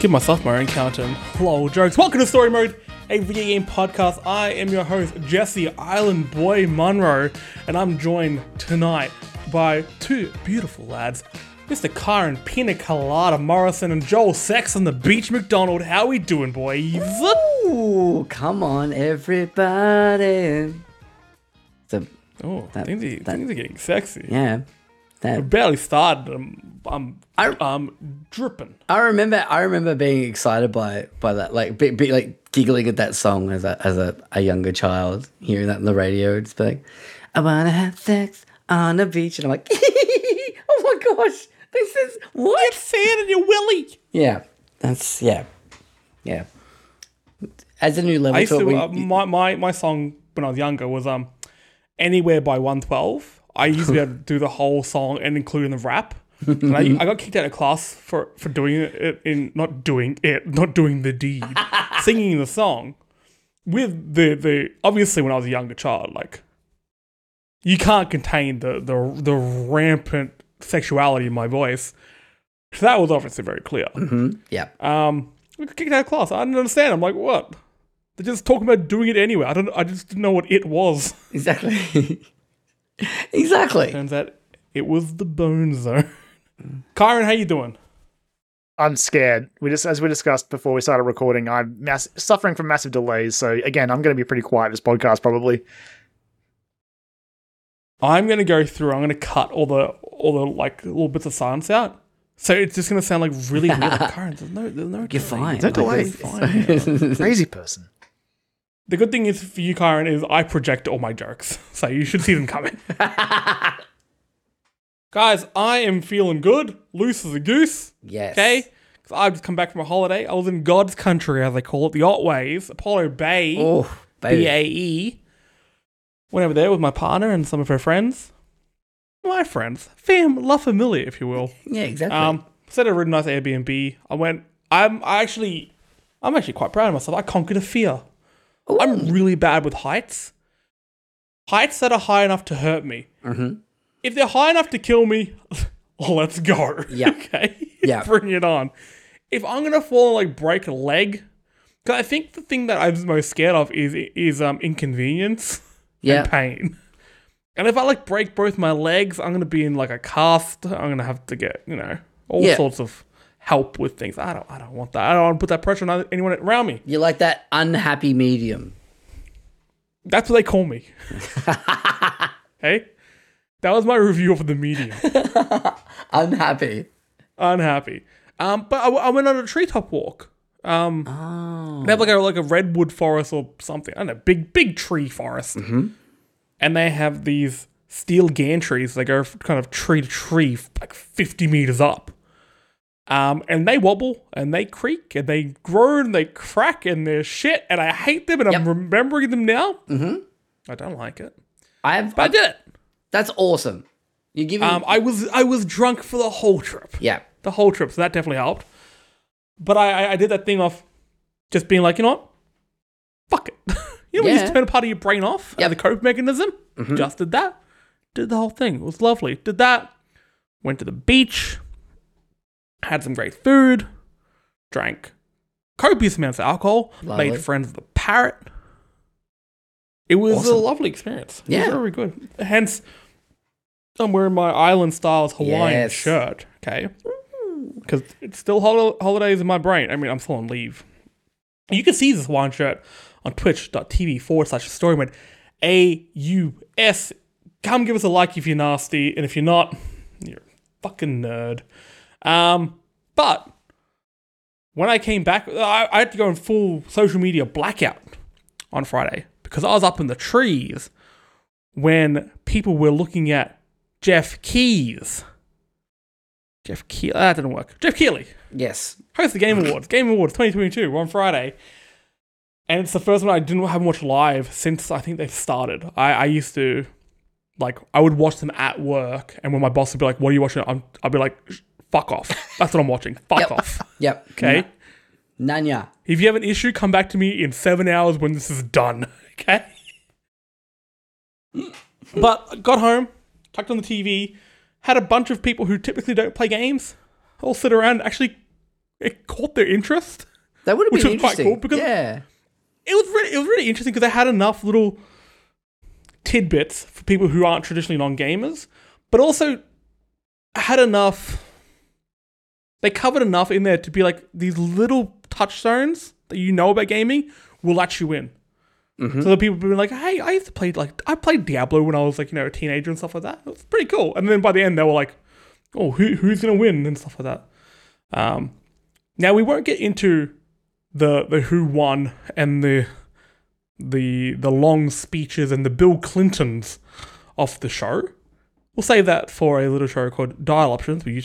Give myself my own counting. Lol jokes. Welcome to Story Mode, a video game podcast. I am your host, Jesse Island Boy Munro, and I'm joined tonight by two beautiful lads, Mr. Kyron Pina Colada Morrison and Joel Sex on the Beach McDonald. How we doing, boys? Ooh, come on, everybody. So, Oh, That- things, are, that- things are getting sexy. yeah, I barely started. I'm, I'm, I- I'm dripping. I remember. I remember being excited by by that, like, be, be, like giggling at that song as a as a, a younger child, hearing that on the radio. Be like, I wanna have sex on the beach, and I'm like, oh my gosh, this is what? Sand in your willy. Yeah, that's yeah, yeah. As a new level I used to uh, my, my, my song when I was younger was um Anywhere by 112. I used to be able to do the whole song and including the rap. And I, I got kicked out of class for, for doing it in not doing it, not doing the deed, singing the song with the the obviously when I was a younger child, like you can't contain the the the rampant sexuality in my voice. So that was obviously very clear. Mhm, yeah, Um, we got kicked out of class. I didn't understand. I'm like, what? They're just talking about doing it anyway. I don't. I just didn't know what it was. exactly, exactly. Turns out it was the bone zone. Kyron, how you doing? I'm scared. We just, as we discussed before we started recording, I'm mass- suffering from massive delays. So again, I'm going to be pretty quiet this podcast probably. I'm gonna go through. I'm gonna cut all the all the like little bits of silence out. So it's just gonna sound like really weird. Like, Kyron, there's no, there's no. You're delay. fine. No delay. Like, Fine. it's- Crazy person. The good thing is for you, Kyron, is I project all my jokes, so you should see them coming. Guys, I am feeling good, loose as a goose. yes. Okay? Because I've just come back from a holiday. I was in God's country, as they call it, the Otways, Apollo Bay, Oh, baby. B A E. Went over there with my partner and some of her friends. My friends. Fam, La Familia, if you will. Yeah, exactly. Um, set a really nice Airbnb. I went, I'm I actually, I'm actually quite proud of myself. I conquered a fear. I'm really bad with heights. Heights that are high enough to hurt me. Mhm. If they're high enough to kill me, let's go. Yeah. okay. Yeah. Bring it on. If I'm gonna fall and like break a leg, because I think the thing that I'm most scared of is is um inconvenience yeah. and pain. And if I like break both my legs, I'm gonna be in like a cast. I'm gonna have to get you know all Yeah. sorts of help with things. I don't I don't want that. I don't want to put that pressure on anyone around me. You're like that unhappy medium. That's what they call me. hey, that was my review of the medium. Unhappy. Unhappy. Um, but I, I went on a treetop walk. Um, Oh. they have like a like a redwood forest or something. I don't know, big big tree forest. And they have these steel gantries. They go kind of tree to tree, like fifty meters up. Um, and they wobble and they creak and they groan and they crack and they're shit. And I hate them and I'm remembering them now. Mm-hmm. I don't like it, I've, but I did it. that's awesome. You're giving. Um, I was I was drunk for the whole trip. yeah. the whole trip, so that definitely helped. But I, I, I did that thing of just being like, you know what? Fuck it. you know when you just turn a part of your brain off Yeah, the cope mechanism? Just did that. Did the whole thing. It was lovely. Did that. Went to the beach. Had some great food. Drank copious amounts of alcohol. Lovely. Made friends with the parrot. It was a lovely experience. It was Yeah. very good. Hence, I'm wearing my island styles Hawaiian Yes. shirt. Okay because it's still hol- holidays in my brain. I mean, I'm still on leave. You can see this Hawaiian shirt on twitch.tv forward slash storyman. A U S. Come give us a like if you're nasty, and if you're not, you're a fucking nerd. Um, but when I came back, I, I had to go in full social media blackout on Friday because I was up in the trees when people were looking at Jeff Keys. Geoff Keighley. That didn't work. Geoff Keighley Yes. host the Game Awards. Game Awards 2022. On Friday. And it's the first one I didn't haven't watched live since I think they've started. I, I used to like I would watch them at work, and when my boss would be like, "What are you watching?" I'm, I'd be like, "Sh- "Fuck off." That's what I'm watching. Fuck Yep. off. Yep. Okay. Nanya. If you have an issue, come back to me in seven hours when this is done. Okay. but got home, tucked on the TV, had a bunch of people who typically don't play games all sit around and actually it caught their interest. That would have Which been was quite interesting. cool because- yeah, It was really, it was really interesting because they had enough little tidbits for people who aren't traditionally non-gamers, but also had enough. They covered enough in there to be like these little touchstones that you know about gaming will let you in. So the people have been like, "Hey, I used to play like I played Diablo when I was like you know a teenager and stuff like that. It was pretty cool." And then by the end, they were like, "Oh, who, who's gonna win?" and stuff like that. Um, now we won't get into the the who won and the the the long speeches and the Bill Clintons of the show. We'll save that for a little show called Dialogue Options, where you,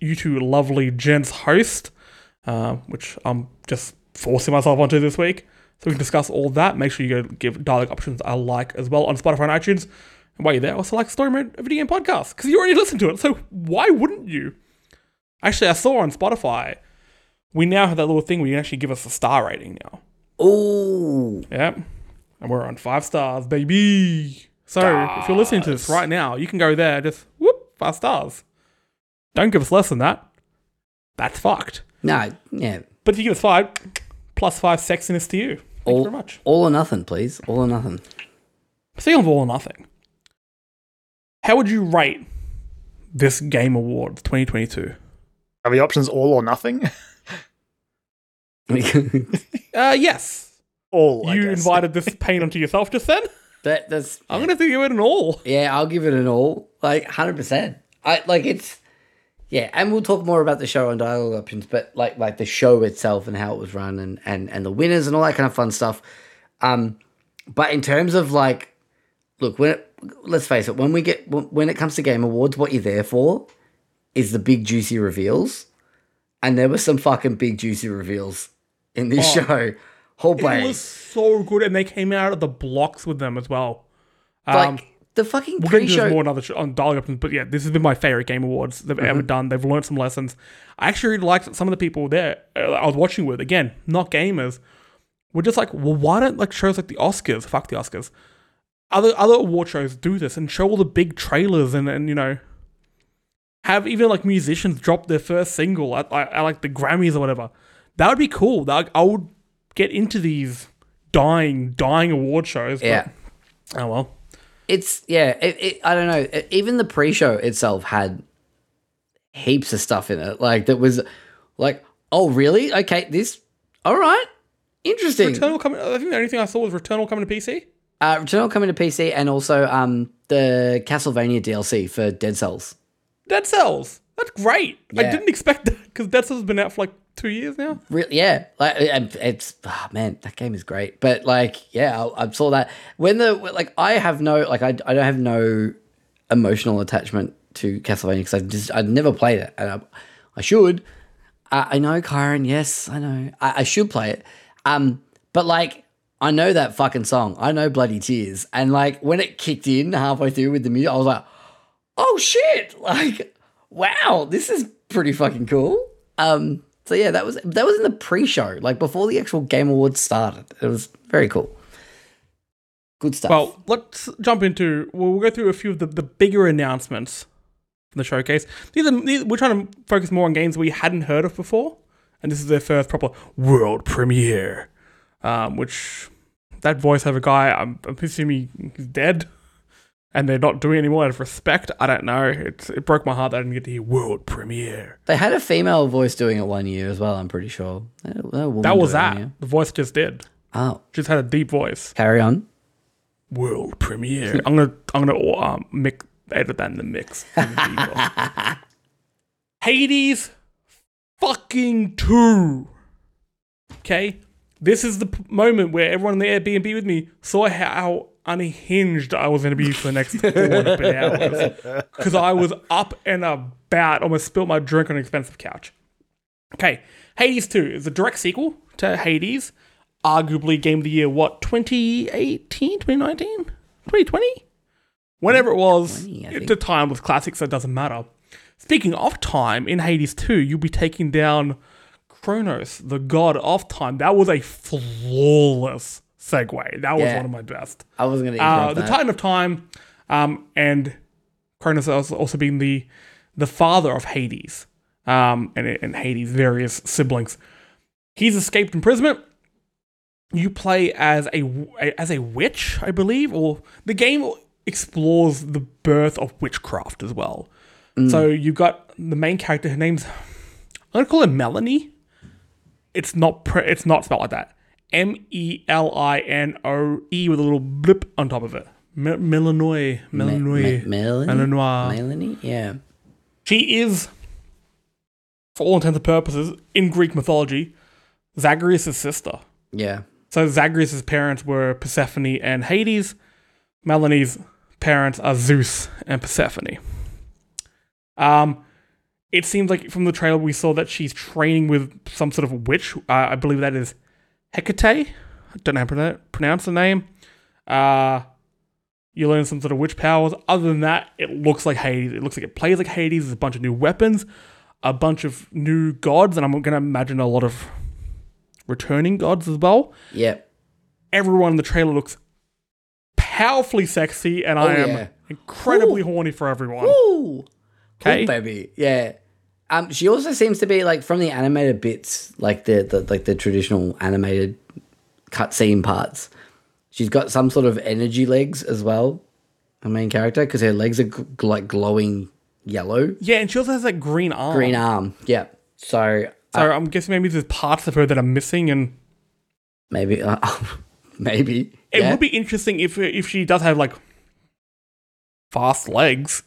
you two lovely gents host, uh, which I'm just forcing myself onto this week. So we can discuss all that. Make sure you go give Dialogue Options a like as well on Spotify and iTunes. And while you're there, also like Story Mode, video game podcast, because you already listened to it. So why wouldn't you? Actually, I saw on Spotify, we now have that little thing where you can actually give us a star rating now. oh, Yep. And we're on five stars, baby. So if you're listening to this right now, you can go there, just whoop, five stars. Don't give us less than that. That's fucked. no, yeah, But if you give us five, plus five sexiness to you. Thank you very much. all or nothing, please, all or nothing. Speaking of all or nothing, how would you rate this Game Awards 2022? Are the options all or nothing? Uh, yes. all. I you guess. invited this pain onto yourself just then. that that's I'm gonna have to give it an all. Yeah, I'll give it an all. Like hundred percent. I like it's yeah, and we'll talk more about the show on dialogue options, but like like the show itself and how it was run and and and the winners and all that kind of fun stuff. Um, but in terms of like, look, when it, let's face it, when we get when when it comes to game awards, what you're there for is the big juicy reveals, and there were some fucking big juicy reveals in this show. Whole It bay. was so good, and they came out of the blocks with them as well. Um, like the fucking We'll get into this pre-show. more on other sh- on Dialogue Options, but yeah, this has been my favorite game awards they've ever Mm-hmm. done. They've learned some lessons. I actually really liked some of the people there uh, I was watching with. Again, not gamers. We're just like, well, why don't like shows like the Oscars? Fuck the Oscars. Other other award shows do this and show all the big trailers and and you know have even like musicians drop their first single at, at, at like the Grammys or whatever. That would be cool. That I would get into these dying dying award shows. but- Yeah. oh well. it's yeah it, it, i don't know even the pre-show itself had heaps of stuff in it like that was like oh really okay this all right interesting Returnal coming. I think the only thing I saw was Returnal coming to PC. uh returnal coming to pc and also um the castlevania dlc for dead cells Dead Cells. That's great. I Yeah. didn't expect that because Dead Cells has been out for like two years now. Re- yeah, like it- it's oh man, that game is great. But like, yeah, I, I saw that when the like I have no like I, I don't have no emotional attachment to Castlevania because I just I never played it and I, I should. I, I know Kyron, yes, I know I, I should play it. Um, but like I know that fucking song. I know Bloody Tears, and like when it kicked in halfway through with the music, I was like, oh shit, like wow, this is pretty fucking cool. Um, so yeah, that was that was in the pre-show, like before the actual Game Awards started. It was very cool. Good stuff. Well, let's jump into. We'll, we'll go through a few of the, the bigger announcements from the showcase. These are, these, we're trying to focus more on games we hadn't heard of before, and this is their first proper world premiere. Um, which that voiceover guy, I'm, I'm assuming he's dead, and they're not doing anymore out of respect. I don't know. It's, it broke my heart that I didn't get to hear world premiere. they had a female voice doing it one year as well. I'm pretty sure. They had a- they had a woman That was that. The voice just did. Oh, Just had a deep voice. carry on. World premiere. I'm gonna I'm gonna um, mix edit that in the mix. Hades, fucking two. Okay, this is the p- moment where everyone in the Airbnb with me saw how unhinged I was gonna be for the next four and a hours because I was up and about, almost spilled my drink on an expensive couch. Okay, Hades 2 is a direct sequel to Hades, arguably game of the year, what, 2018, 2019, 2020? Whenever it was, 20, at the time was classic, so it doesn't matter. Speaking of time, in Hades 2, you'll be taking down Kronos, the god of time. That was a flawless segue. That was Yeah. one of my best. I wasn't gonna Uh, interrupt the that. Titan of Time, um, and Cronus has also been the the father of Hades. um, and, and Hades' various siblings. He's escaped imprisonment. You play as a as a witch, I believe, or the game explores the birth of witchcraft as well. So you've got the main character. Her name's I'm gonna call her Melanie. It's not pre- it's not spelled like that. M E L I N O E with a little blip on top of it. Me- Melanoy, Melanoy, Me- Melanie? Melanois. Melanie? Yeah. She is, for all intents and purposes, in Greek mythology, Zagreus' sister. Yeah. So Zagreus' parents were Persephone and Hades. Melanie's parents are Zeus and Persephone. Um, it seems like from the trailer we saw that she's training with some sort of witch. Uh, I believe that is Hecate. I don't know how to pronounce the name. Uh, you learn some sort of witch powers. Other than that, it looks like Hades. It looks like it plays like Hades. There's a bunch of new weapons, a bunch of new gods, and I'm going to imagine a lot of returning gods as well Yep. everyone in the trailer looks powerfully sexy, and I am yeah. incredibly horny for everyone. Ooh. Okay. Cool, baby. Yeah. Um, she also seems to be like from the animated bits, like the, the like the traditional animated cutscene parts. She's got some sort of energy legs as well. Her main character, because her legs are gl- like glowing yellow, Yeah, and she also has that green arm. green arm. Yeah. So So I'm guessing maybe there's parts of her that are missing, and maybe, uh, maybe. it yeah. would be interesting if if she does have like fast legs.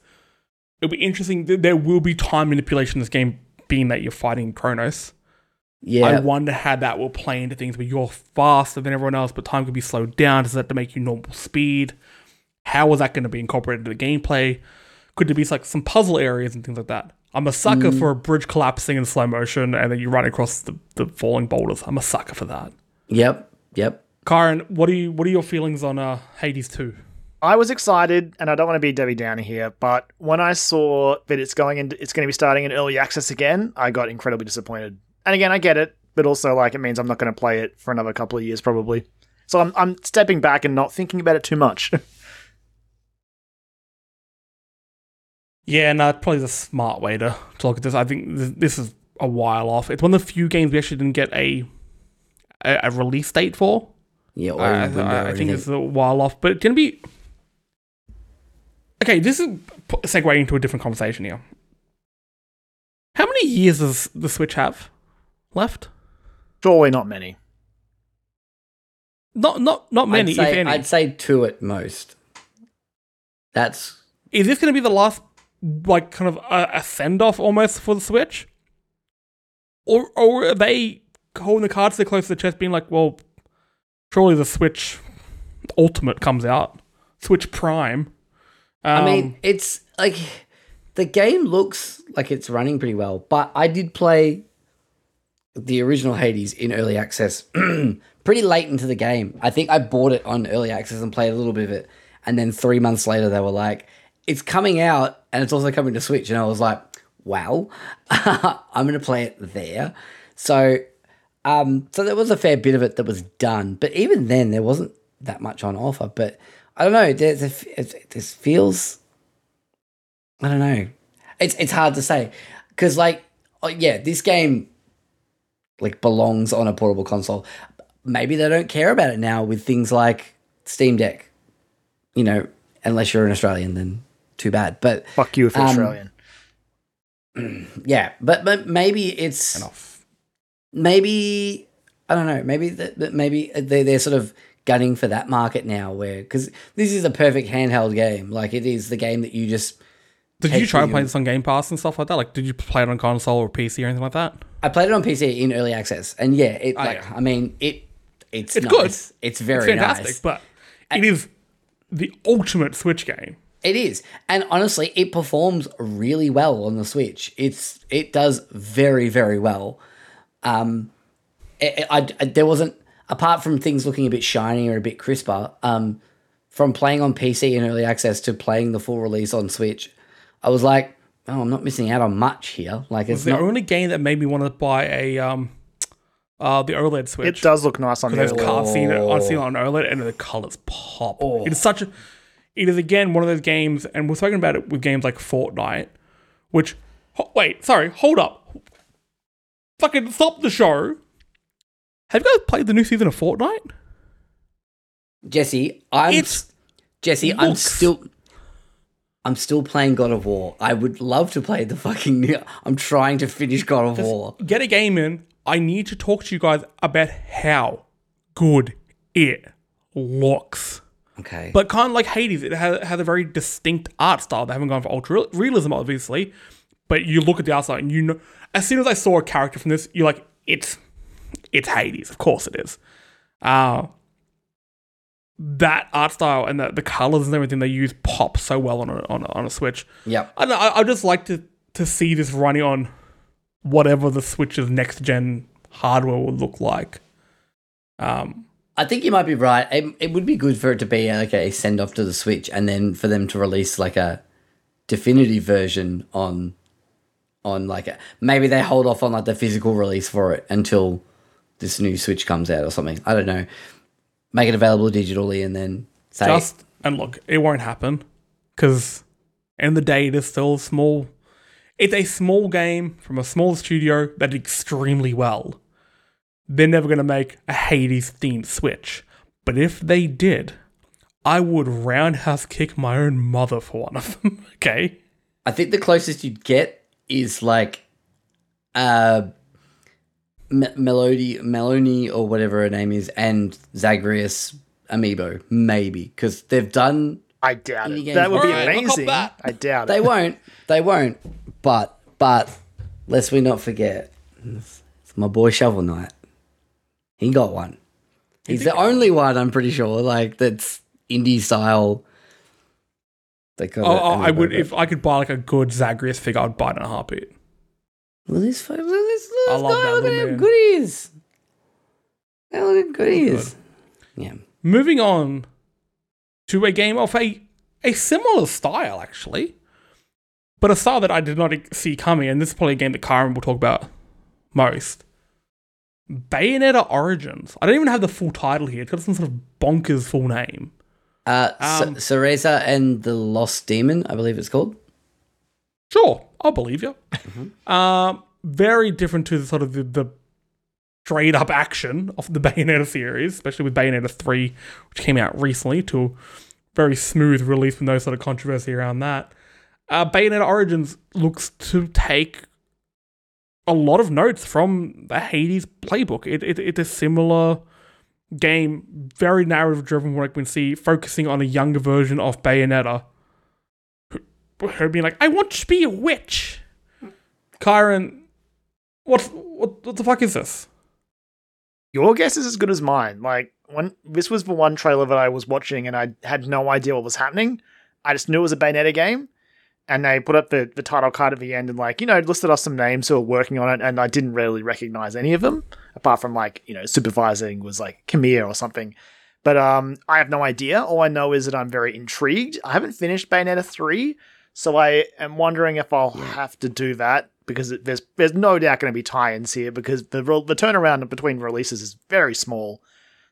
It'll be interesting. There will be time manipulation in this game, being that you're fighting Kronos. yeah. I wonder how that will play into things where you're faster than everyone else, but time could be slowed down. Does that to make you normal speed? How is that going to be incorporated into the gameplay? Could there be like some puzzle areas and things like that? I'm a sucker Mm. for a bridge collapsing in slow motion and then you run across the, the falling boulders. I'm a sucker for that. Yep. Yep. Kyron, what are you what are your feelings on uh, Hades 2? I was excited, and I don't want to be Debbie Downer here, but when I saw that it's going into, it's going to be starting in early access again, I got incredibly disappointed. And again, I get it, but also like it means I'm not going to play it for another couple of years probably. So I'm I'm stepping back and not thinking about it too much. Yeah, no, it's probably the smart way to, to look at this. I think this, this is a while off. It's one of the few games we actually didn't get a a, a release date for. Yeah. Or I, I, I think it's a while off, but it's gonna be okay. This is p- segueing into a different conversation here. How many years does the Switch have left? Surely not many. Not not not many, I'd say, if any. I'd say two at most. That's Is this gonna be the last like kind of uh, a, a send off almost for the Switch? Or or are they holding the cards so close to the chest, being like, well, surely the Switch Ultimate comes out, Switch Prime. I Um, mean, it's like the game looks like it's running pretty well, but I did play the original Hades in early access pretty late into the game. I think I bought it on early access and played a little bit of it. And then three months later, they were like, it's coming out and it's also coming to Switch. And I was like, wow, I'm going to play it there. So, um, so there was a fair bit of it that was done. But even then, there wasn't that much on offer. But I don't know. There's a, it, this feels. I don't know. It's it's hard to say because like oh, yeah, this game like belongs on a portable console. Maybe they don't care about it now with things like Steam Deck. You know, unless you're an Australian, then too bad. But Fuck you if you're Um, Australian. yeah, but but maybe it's enough. maybe I don't know. Maybe that that maybe they they're sort of gunning for that market now, where because this is a perfect handheld game. Like it is the game that you just. Did you try and play this on Game Pass and stuff like that? Like, did you play it on console or PC or anything like that? I played it on PC in early access, and yeah, it Oh, like yeah. I mean it. It's It's nice. good. It's It's very fantastic, nice. but it is the ultimate Switch game. It is, and honestly, it performs really well on the Switch. It's it does very very well. Um, it, it- I, I- there wasn't apart from things looking a bit shiny or a bit crisper. Um, from playing on PC in early access to playing the full release on Switch, I was like, oh, I'm not missing out on much here. Like it's It's the not. only game that made me want to buy a um, uh, the OLED Switch. It does look nice on the There's OLED. car seen it on seen it on OLED and the colors pop. Oh. It is such a it is again one of those games, and we're talking about it with games like Fortnite, which ho- wait, sorry, hold up. fucking stop the show. Have you guys played the new season of Fortnite? Jesse, I'm It's Jesse, I'm still I'm still playing God of War. I would love to play the fucking new I'm trying to finish God of War. get a game in. I need to talk to you guys about how good it looks. Okay. But kind of like Hades, it has, has a very distinct art style. They haven't gone for ultra realism, obviously. But you look at the outside and you know, as soon as I saw a character from this, you're like, it's, it's Hades. Of course it is. Uh, that art style and the, the colors and everything they use pop so well on a, on a, on a Switch. I don't I, I just like to to see this running on whatever the Switch's next gen hardware will look like. Um, I think you might be right. It, it would be good for it to be like a send off to the Switch, and then for them to release like a definitive version on on like a, maybe they hold off on like the physical release for it until this new Switch comes out or something. I don't know. Make it available digitally and then say just and look, it won't happen because in the day it is still small. It's a small game from a small studio that did extremely well. They're never going to make a Hades themed Switch, but if they did, I would roundhouse kick my own mother for one of them. okay. I think the closest you'd get is like uh M- Melody Melony or whatever her name is and Zagreus Amiibo maybe because they've done I doubt it. That would be Alright, amazing. I doubt they it. They won't they won't but but lest we not forget it's my boy Shovel Knight he got one he's the only one I'm pretty sure like that's indie style they got Oh, oh, I would if I could buy like a good Zagreus figure. I'd buy it in a heartbeat. Look at this, fo- look at this, I little love guy. that Look at how man. good he is. Hey, look how good he is. Yeah. Moving on to a game of a a similar style, actually, but a style that I did not see coming, and this is probably a game that Kyron will talk about most. Bayonetta Origins. I don't even have the full title here. It's got some sort of bonkers full name. Uh, Um, Cereza and the Lost Demon, I believe it's called. Sure, I'll believe you. Um, very different to the sort of the, the straight up action of the Bayonetta series, especially with Bayonetta 3, which came out recently, to a very smooth release with no sort of controversy around that. Uh, Bayonetta Origins looks to take a lot of notes from the Hades playbook. It, it, it's a similar game, very narrative driven, where I can see focusing on a younger version of Bayonetta her being like, I want to be a witch. Kyron, what, what, what the fuck is this? Your guess is as good as mine. Like when this was the one trailer that I was watching and I had no idea what was happening. I just knew it was a Bayonetta game. And they put up the, the title card at the end and like, you know, listed off some names who were working on it, and I didn't really recognize any of them, apart from like, you know, supervising was like Kamir or something. But um I have no idea. All I know is that I'm very intrigued. I haven't finished Bayonetta 3, so I am wondering if I'll have to do that because it, there's there's no doubt going to be tie-ins here because the the turnaround between releases is very small.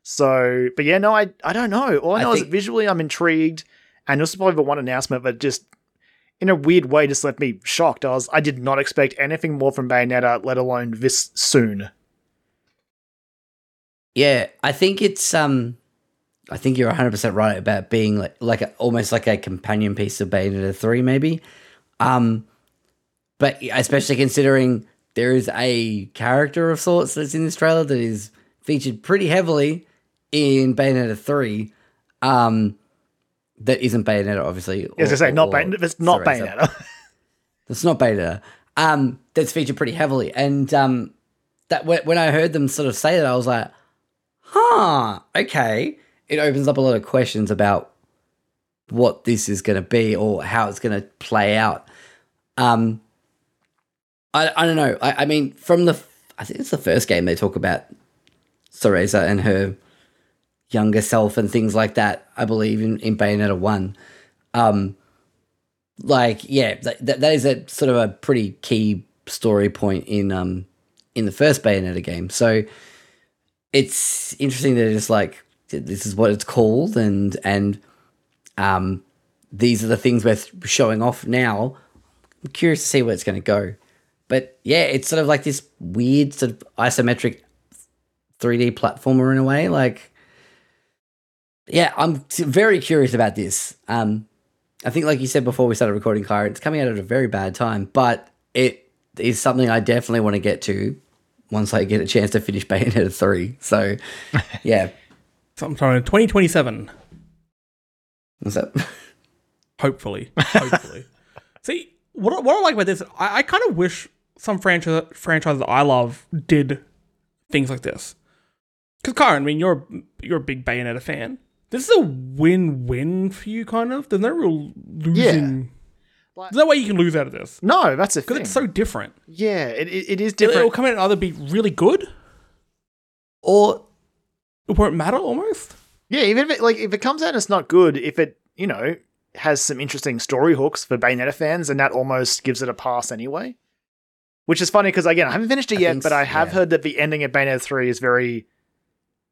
So, but yeah, no, I I don't know. All I I know is think- that visually I'm intrigued, and this is probably the one announcement that just in a weird way just left me shocked. I was I did not expect anything more from Bayonetta, let alone this soon. Yeah, I think it's um, I think you're 100 percent right about being like like a, almost like a companion piece of Bayonetta three, maybe. Um, but especially considering there is a character of sorts that's in this trailer that is featured pretty heavily in Bayonetta three. Um, that isn't Bayonetta, obviously. As I say, not Bayonetta. It's not. Bayonetta. It's not beta. Um, that's featured pretty heavily, and um, that when when I heard them sort of say that, I was like, "Huh, okay." It opens up a lot of questions about what this is going to be or how it's going to play out. Um, I I don't know. I, I mean, from the I think it's the first game they talk about Cereza and her younger self and things like that. I believe in in Bayonetta one. Um, like yeah that, that that is a sort of a pretty key story point in um in the first bayonetta game so it's interesting that it's like this is what it's called and and um these are the things we're showing off now i'm curious to see where it's going to go but yeah, it's sort of like this weird sort of isometric 3D platformer in a way. Like, yeah, I'm very curious about this. Um, I think, like you said before we started recording, Kyra, it's coming out at a very bad time, but it is something I definitely want to get to once I get a chance to finish Bayonetta 3. So, yeah. Sometime in 2027. What's that? Hopefully. Hopefully. See, what, what I like about this, I, I kind of wish some franchise, franchises I love did things like this. Because, Kyron, I mean, you're, you're a big Bayonetta fan. This is a win-win for you, kind of. There's no real losing. Like- There's no way you can lose out of this. No, that's a Because it's so different. yeah, it, it, it is It'll, it'll come out and either be really good Or it won't matter almost. Yeah, even if it like if it comes out and it's not good, if it you know has some interesting story hooks for Bayonetta fans, and that almost gives it a pass anyway. Which is funny because again, I haven't finished it I yet, think but I have yeah. heard that the ending of Bayonetta three is very,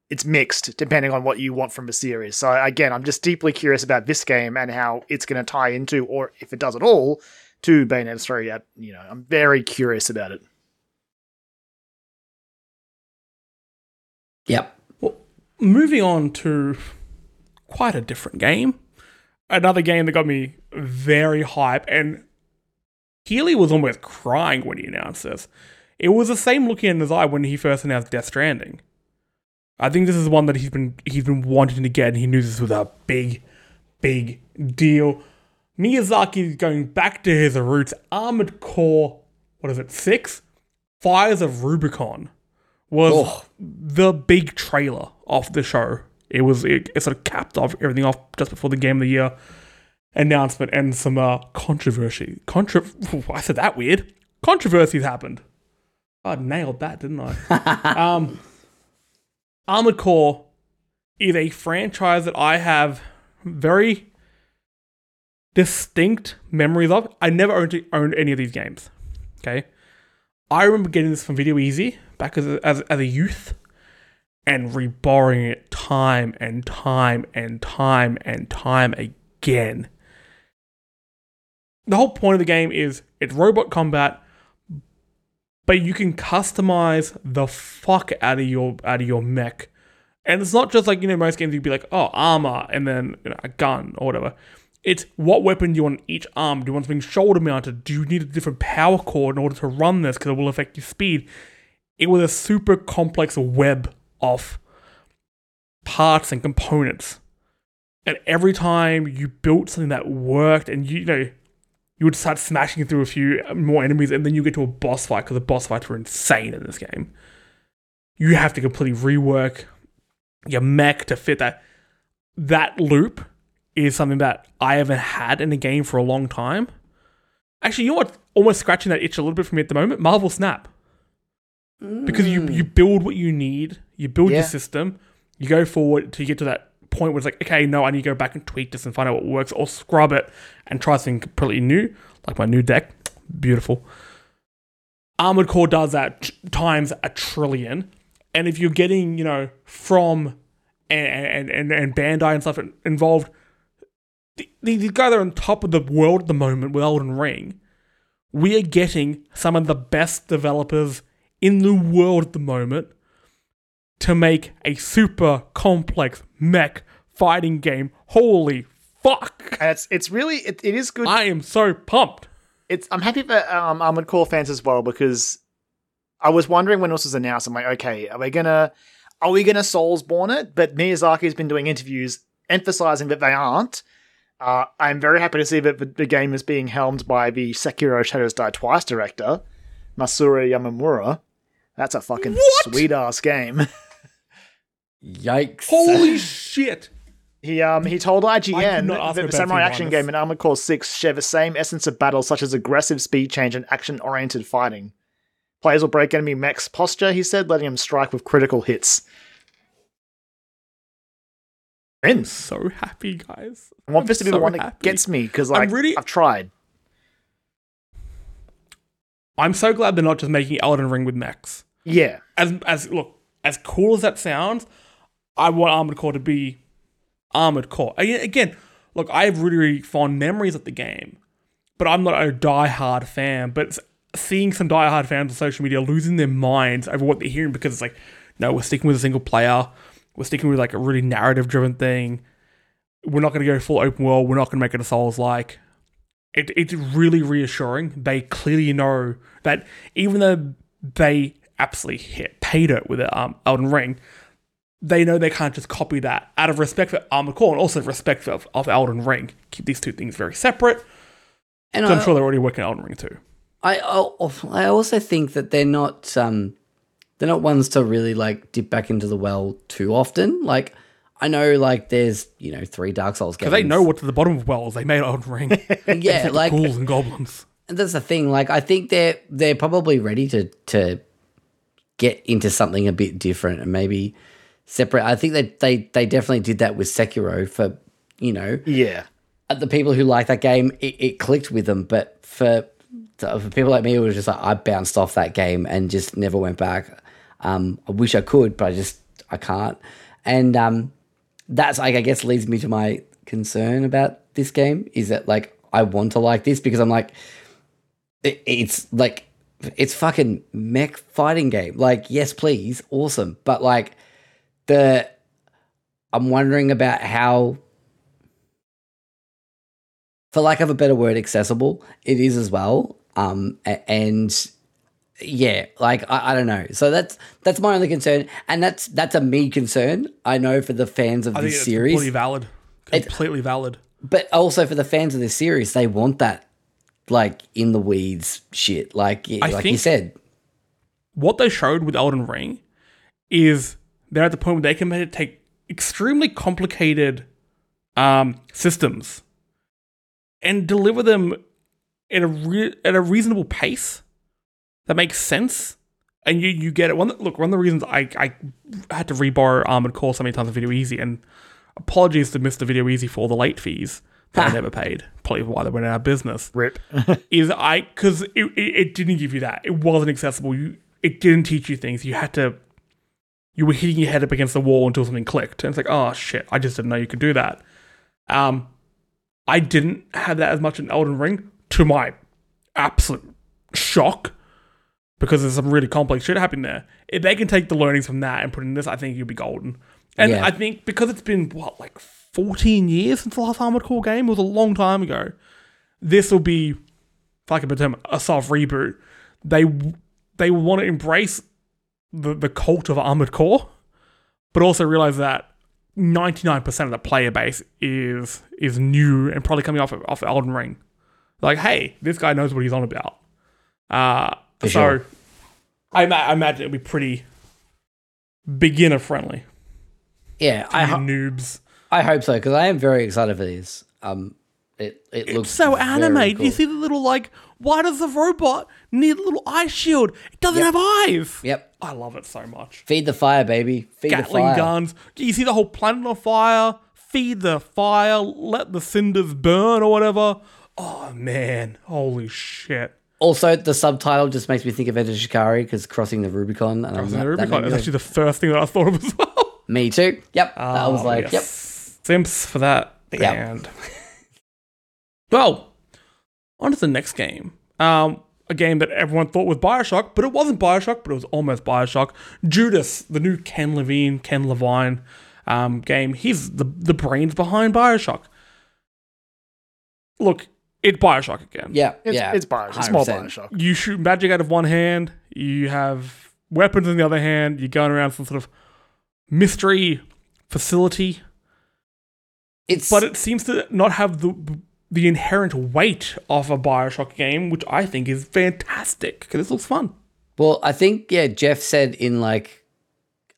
it's mixed depending on what you want from a series. So again, I'm just deeply curious about this game and how it's going to tie into, or if it does at all, to Bayonetta three. At you know, I'm very curious about it. yep. Well, moving on to quite a different game. Another game that got me very hype, and Healy was almost crying when he announced this. It was the same look in his eye when he first announced Death Stranding. I think this is one that he's been he's been wanting to get, and he knew this was a big, big deal. Miyazaki is going back to his roots. Armored Core, what is it, six? Fires of Rubicon was Oh. the big trailer of the show. It was it, it sort of capped off everything off just before the game of the year announcement and some uh, controversy. Contra- I said that weird. Controversies happened. I nailed that, didn't I? um, Armored Core is a franchise that I have very distinct memories of. I never owned, owned any of these games. Okay. I remember getting this from Video Ezy back as a, as, as a youth and reborrowing it time and time and time and time again. The whole point of the game is it's robot combat, but you can customize the fuck out of your out of your mech. And it's not just like, you know, most games you'd be like, oh, armor and then you know, a gun or whatever. It's what weapon do you want each arm? Do you want something shoulder mounted? Do you need a different power cord in order to run this because it will affect your speed? It was a super complex web of parts and components. And every time you built something that worked and you, you know, you would start smashing through a few more enemies and then you get to a boss fight because the boss fights were insane in this game. You have to completely rework your mech to fit that. That loop is something that I haven't had in a game for a long time. Actually, you know what? Almost scratching that itch a little bit for me at the moment. Marvel Snap, because you mm. you build what you need, you build Yeah. your system, you go forward to get to that point where it's like, okay, no, I need to go back and tweak this and find out what works, or scrub it and try something completely new, like my new deck. Beautiful. Armored Core does that t- times a trillion, and if you're getting, you know, from and and and, and Bandai and stuff involved, the- these guys are on top of the world at the moment with Elden Ring. We are getting some of the best developers in the world at the moment to make a super complex mech fighting game. Holy fuck! And it's it's really it, it is good. I am so pumped. it's I'm happy for um, Armored Core fans as well because I was wondering when this was announced. I'm like, okay, are we gonna are we gonna Soulsborne it? But Miyazaki's been doing interviews emphasizing that they aren't. Uh, I'm very happy to see that the, the game is being helmed by the Sekiro Shadows Die Twice director, Masaru Yamamura. That's a fucking sweet ass game. Yikes. Holy shit! He um he told IGN not that the Samurai action this. game and Armored Core 6 share the same essence of battle, such as aggressive speed change and action oriented fighting. Players will break enemy mech's posture, he said, letting them strike with critical hits. I'm So happy, guys. I want I'm this to be so the one that happy. gets me because I'm really- I've tried. I'm so glad they're not just making Elden Ring with mechs. Yeah, As as look, as cool as that sounds, I want Armored Core to be Armored Core. Again, look, I have really, really fond memories of the game, but I'm not a die-hard fan. But seeing some diehard fans on social media losing their minds over what they're hearing because it's like, no, we're sticking with a single player. We're sticking with like a really narrative driven thing. We're not going to go full open world. We're not going to make it a Souls like. It, it's really reassuring. They clearly know that even though they absolutely hit paid it with it, um, Elden Ring, they know they can't just copy that out of respect for Armored Core and also respect of, of Elden Ring. Keep these two things very separate. And I'm sure they're already working on Elden Ring too. I I also think that they're not um they're not ones to really like dip back into the well too often. Like I know like there's you know three Dark Souls games. Because they know what's at the bottom of wells. They made Elden Ring. yeah, like ghouls and goblins. And that's the thing. Like, I think they're they're probably ready to to get into something a bit different and maybe separate. I think that they they definitely did that with Sekiro for you know Yeah. the people who like that game. It, it clicked with them, but for for people like me, it was just like I bounced off that game and just never went back. Um, I wish I could, but I just I can't. And um, that's like I guess leads me to my concern about this game is that like I want to like this because I'm like it, it's like it's fucking mech fighting game. Like yes, please, awesome, but like the I'm wondering about how for lack of a better word accessible it is as well. Um and yeah like I, I don't know. So that's that's my only concern. And that's that's a me concern i know for the fans of I this it's series. completely valid. Completely valid. but also for the fans of this series they want that like in the weeds shit. Like I like you said. What they showed with Elden Ring is they're at the point where they can take extremely complicated um, systems and deliver them at a re- at a reasonable pace that makes sense. And you, you get it. One look, one of the reasons I, I had to reborrow Armored Core so many times on Video Ezy, and apologies to Mr. Video Ezy for all the late fees that I never paid. Probably why they went out of business Rip. is I because it, it, it didn't give you that. It wasn't accessible. You it didn't teach you things. You had to. You were hitting your head up against the wall until something clicked, and it's like, oh shit! I just didn't know you could do that. Um, I didn't have that as much in Elden Ring, to my absolute shock, because there's some really complex shit happening there. If they can take the learnings from that and put in this, I think you'll be golden. And Yeah. I think because it's been what like 14 years since the last Armored Core game, it was a long time ago. This will be, if I can put term, a soft reboot. They they want to embrace the the cult of Armored Core, but also realize that 99% of the player base is is new and probably coming off of, off Elden Ring. Like, hey, this guy knows what he's on about. Uh, so sure. I, ma- I imagine it'll be pretty beginner friendly. yeah i ho- noobs. i hope so because i am very excited for this um it it looks It's so very animated. You see the little like, why does the robot need a little eye shield? It doesn't have eyes. yep I love it so much. feed the fire baby feed the Gatling fire guns. You see the whole planet on fire. Feed the fire. Let the cinders burn or whatever. Oh man, holy shit! Also, the subtitle just makes me think of Enter Shikari because crossing the Rubicon. And I'm The that- Rubicon is actually the first thing that I thought of as well. me too. Yep, I oh, was Oh, like, yes. Simps for that Yep. band. well, on to the next game. Um, a game that everyone thought was Bioshock, but it wasn't Bioshock, but it was almost Bioshock. Judas, the new Ken Levine, Ken Levine um, game. He's the the brains behind Bioshock. Look, it's Bioshock again. yep, It's, yeah, it's Bioshock. Small 100%. Bioshock. You shoot magic out of one hand. You have weapons in the other hand. You're going around some sort of mystery facility. It's but it seems to not have the the inherent weight of a Bioshock game, which I think is fantastic because this looks fun. well, I think yeah. Geoff said in like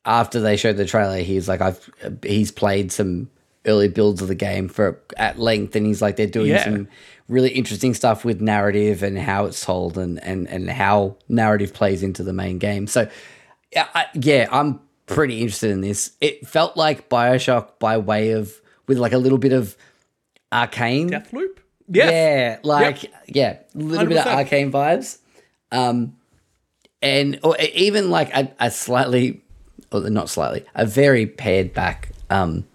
after they showed the trailer, he's like, I've he's played some early builds of the game for at length, and he's like, they're doing Yeah. some really interesting stuff with narrative and how it's told and and and how narrative plays into the main game. So yeah, I, yeah, I'm pretty interested in this. It felt like Bioshock by way of with like a little bit of arcane. Deathloop, yes. Yeah, like yeah, a little bit of arcane vibes. Um and or even like a, a slightly or not slightly, a very pared back um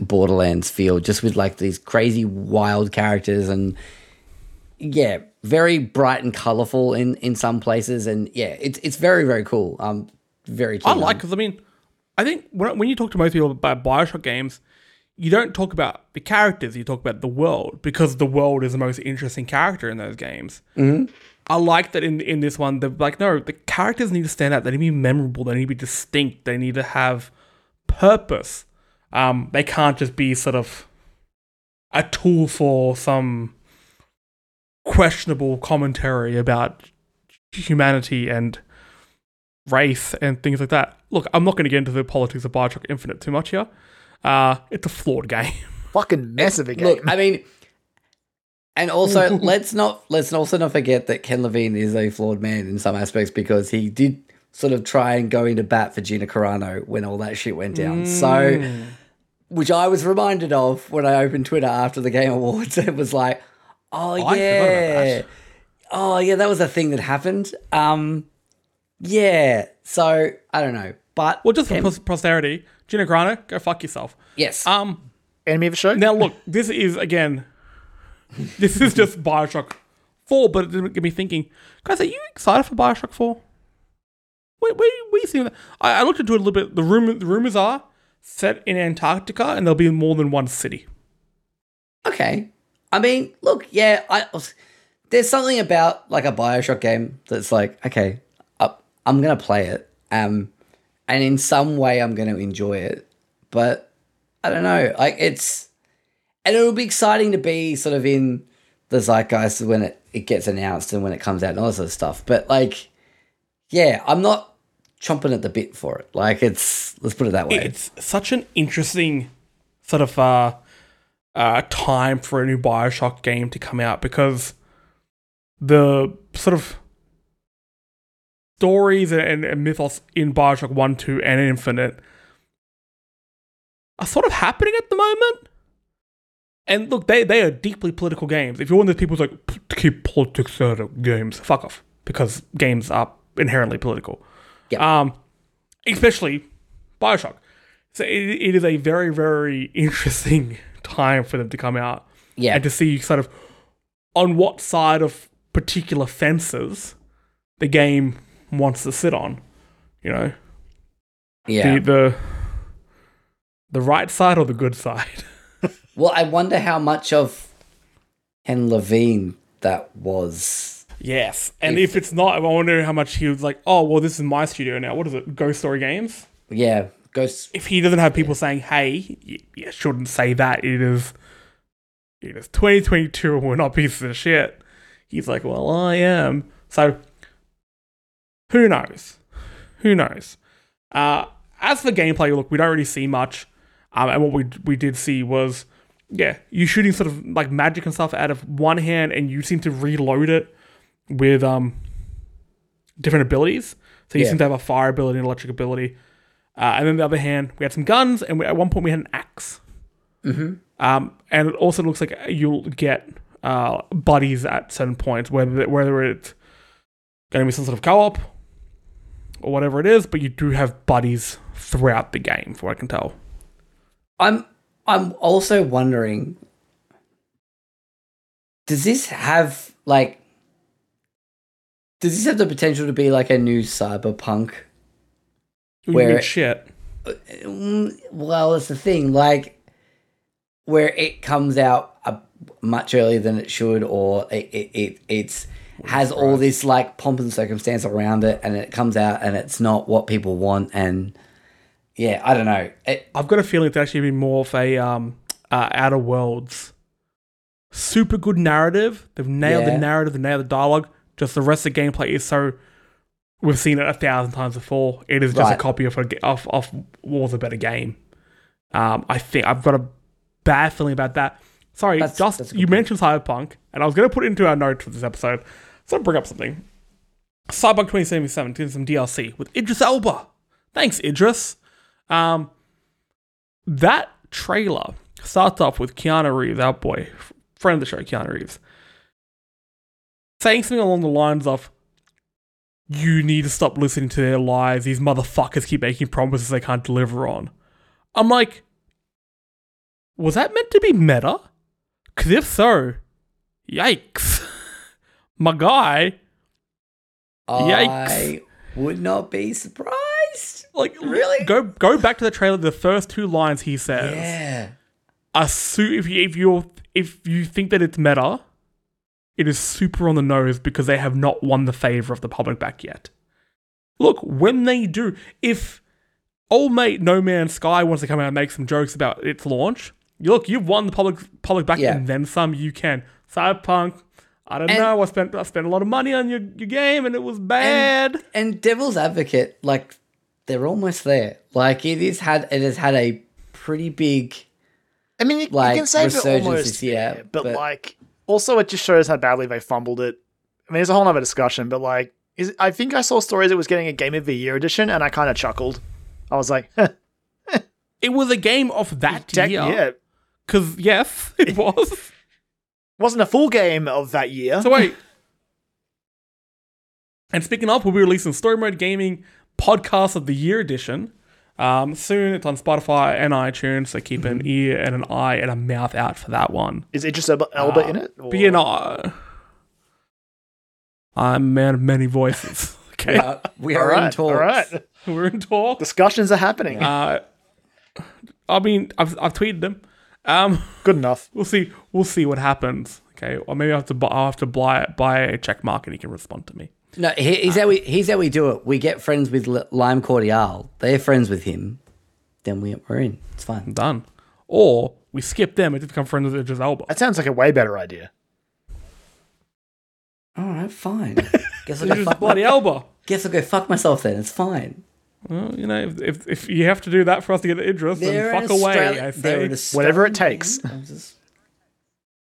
Borderlands feel, just with like these crazy wild characters and yeah, very bright and colorful in in some places, and yeah, it's it's very very cool. Um, very. I like because I mean, I think when when you talk to most people about Bioshock games, you don't talk about the characters. You talk about the world because the world is the most interesting character in those games. Mm-hmm. I like that in in this one. They're like, no, the characters need to stand out. They need to be memorable. They need to be distinct. They need to have purpose. Um, they can't just be sort of a tool for some questionable commentary about humanity and race and things like that. Look, I'm not going to get into the politics of Bioshock Infinite too much here. Uh, it's a flawed game. Fucking mess of a game. Look, I mean, and also let's not let's also not forget that Ken Levine is a flawed man in some aspects because he did sort of try and go into bat for Gina Carano when all that shit went down. So, which I was reminded of when I opened Twitter after the Game Awards. It was like, oh I yeah, that. oh yeah, that was a thing that happened. Um, yeah. So I don't know, but Well, just for pos- posterity, Gina Carano, go fuck yourself. yes, Um, Enemy of the show? now look, this is again, this is just Bioshock Four, but it didn't get me thinking, guys, are you excited for Bioshock Four? Wait, wait, wait, you seeing that? I, I looked into it a little bit. The rumor, the rumors are set in Antarctica, and there'll be more than one city. Okay. I mean, look, yeah, I there's something about like a BioShock game that's like, okay, I, I'm gonna play it, um, and in some way I'm gonna enjoy it, but I don't know, like it's, and it'll be exciting to be sort of in the zeitgeist when it, it gets announced and when it comes out and all this sort of stuff. But like, yeah, I'm not chomping at the bit for it. Like it's, let's put it that way. It's such an interesting sort of uh, uh, time for a new Bioshock game to come out because the sort of stories and, and mythos in Bioshock 1, 2, and Infinite are sort of happening at the moment. And look, they, they are deeply political games. If you're one of those people who's like, "P- keep politics out of games, fuck off. Because games are inherently political. Yeah. Um, especially Bioshock. So it, it is a very, very interesting time for them to come out yeah. and to see sort of on what side of particular fences the game wants to sit on. You know, yeah. the the the right side or the good side. Well, I wonder how much of Ken Levine that was. yes, and if it's not, I wonder how much he was like. Oh, well, this is my studio now. What is it? Ghost Story Games. Yeah, Ghost. if he doesn't have people saying, "Hey, you, you shouldn't say that," it is it is 2022 and we're not pieces of shit. He's like, "Well, I am." So who knows? Who knows? Uh, as for gameplay, look, we don't really see much, um, and what we we did see was, yeah, you shooting sort of like magic and stuff out of one hand, and you seem to reload it with um different abilities. So you Yeah. seem to have a fire ability and electric ability. Uh, and then the other hand, we had some guns, and we, at one point we had an axe. Mm-hmm. Um, and it also looks like you'll get uh, buddies at certain points, whether whether it's going to be some sort of co-op or whatever it is, but you do have buddies throughout the game, from what I can tell. I'm. I'm also wondering. Does this have like? Does this have the potential to be like a new cyberpunk? You Where- shit. Mm, Well, it's the thing, like where it comes out much earlier than it should, or it it, it it's has all this like pomp and circumstance around it, and it comes out and it's not what people want, and yeah, I don't know. It, I've got a feeling it's actually been more of a um, uh, Outer Worlds super good narrative. They've nailed Yeah. the narrative, they've nailed the dialogue. Just the rest of the gameplay is so. We've seen it a thousand times before. It is just a copy of a, of of War's a better game. Um, I think I've got a bad feeling about that. Sorry, That's- just that's you point. mentioned Cyberpunk, and I was going to put it into our notes for this episode. So bring up something. Cyberpunk 2077 did some DLC with Idris Elba. Thanks, Idris. Um, that trailer starts off with Keanu Reeves, our boy, friend of the show, Keanu Reeves, saying something along the lines of, "You need to stop listening to their lies. These motherfuckers keep making promises they can't deliver on." I'm like, was that meant to be meta? Because if so, yikes. My guy, Yikes. I would not be surprised. like Really? go go back to the trailer. The first two lines he says. Yeah. a su- if you if you if you think that it's meta, it is super on the nose because they have not won the favor of the public back yet. Look, when they do, if old mate No Man's Sky wants to come out and make some jokes about its launch, you look, you've won the public public back Yeah. and then some. You can Cyberpunk. I don't And- know. I spent I spent a lot of money on your, your game and it was bad. And Devil's Advocate, like they're almost there. Like it is had it has had a pretty big I mean, you, Like, you can say they're resurgence almost this year, there, but, but- like, also it just shows how badly they fumbled it. I mean, it's a whole other discussion, but like, is I think I saw stories it was getting a Game of the Year edition, and I kind of chuckled. I was like, It was a game of that Tech- year. yeah, Because yes, it was. Wasn't a full game of that year. So wait. and speaking of, we'll be releasing Story Mode Gaming Podcast of the Year edition. Um, soon it's on Spotify and iTunes, so keep Mm-hmm. an ear and an eye and a mouth out for that one. is Idris Elba, Elba Uh, in it? Or- But you know, I'm a man of many voices. Okay, uh, we all are in right, talks. all right. we're in talk. Discussions are happening. Uh, I mean, I've, I've tweeted them. Um, Good enough. we'll see. We'll see what happens. Okay, or maybe I have to buy. I have to buy buy a check mark and he can respond to me. No, he- here's how we here's how we do it. We get friends with Li- Lime Cordiale. They're friends with him. Then we, we're in. It's fine. done. Or we skip them and just become friends with Idris Elba. That sounds like a way better idea. All right, fine. Guess I'll go Idris fuck. bloody Elba. Guess I'll go fuck myself then. It's fine. Well, you know, if, if, if you have to do that for us to get Idris, They're then fuck away. Australi- I they're say Whatever it takes. just-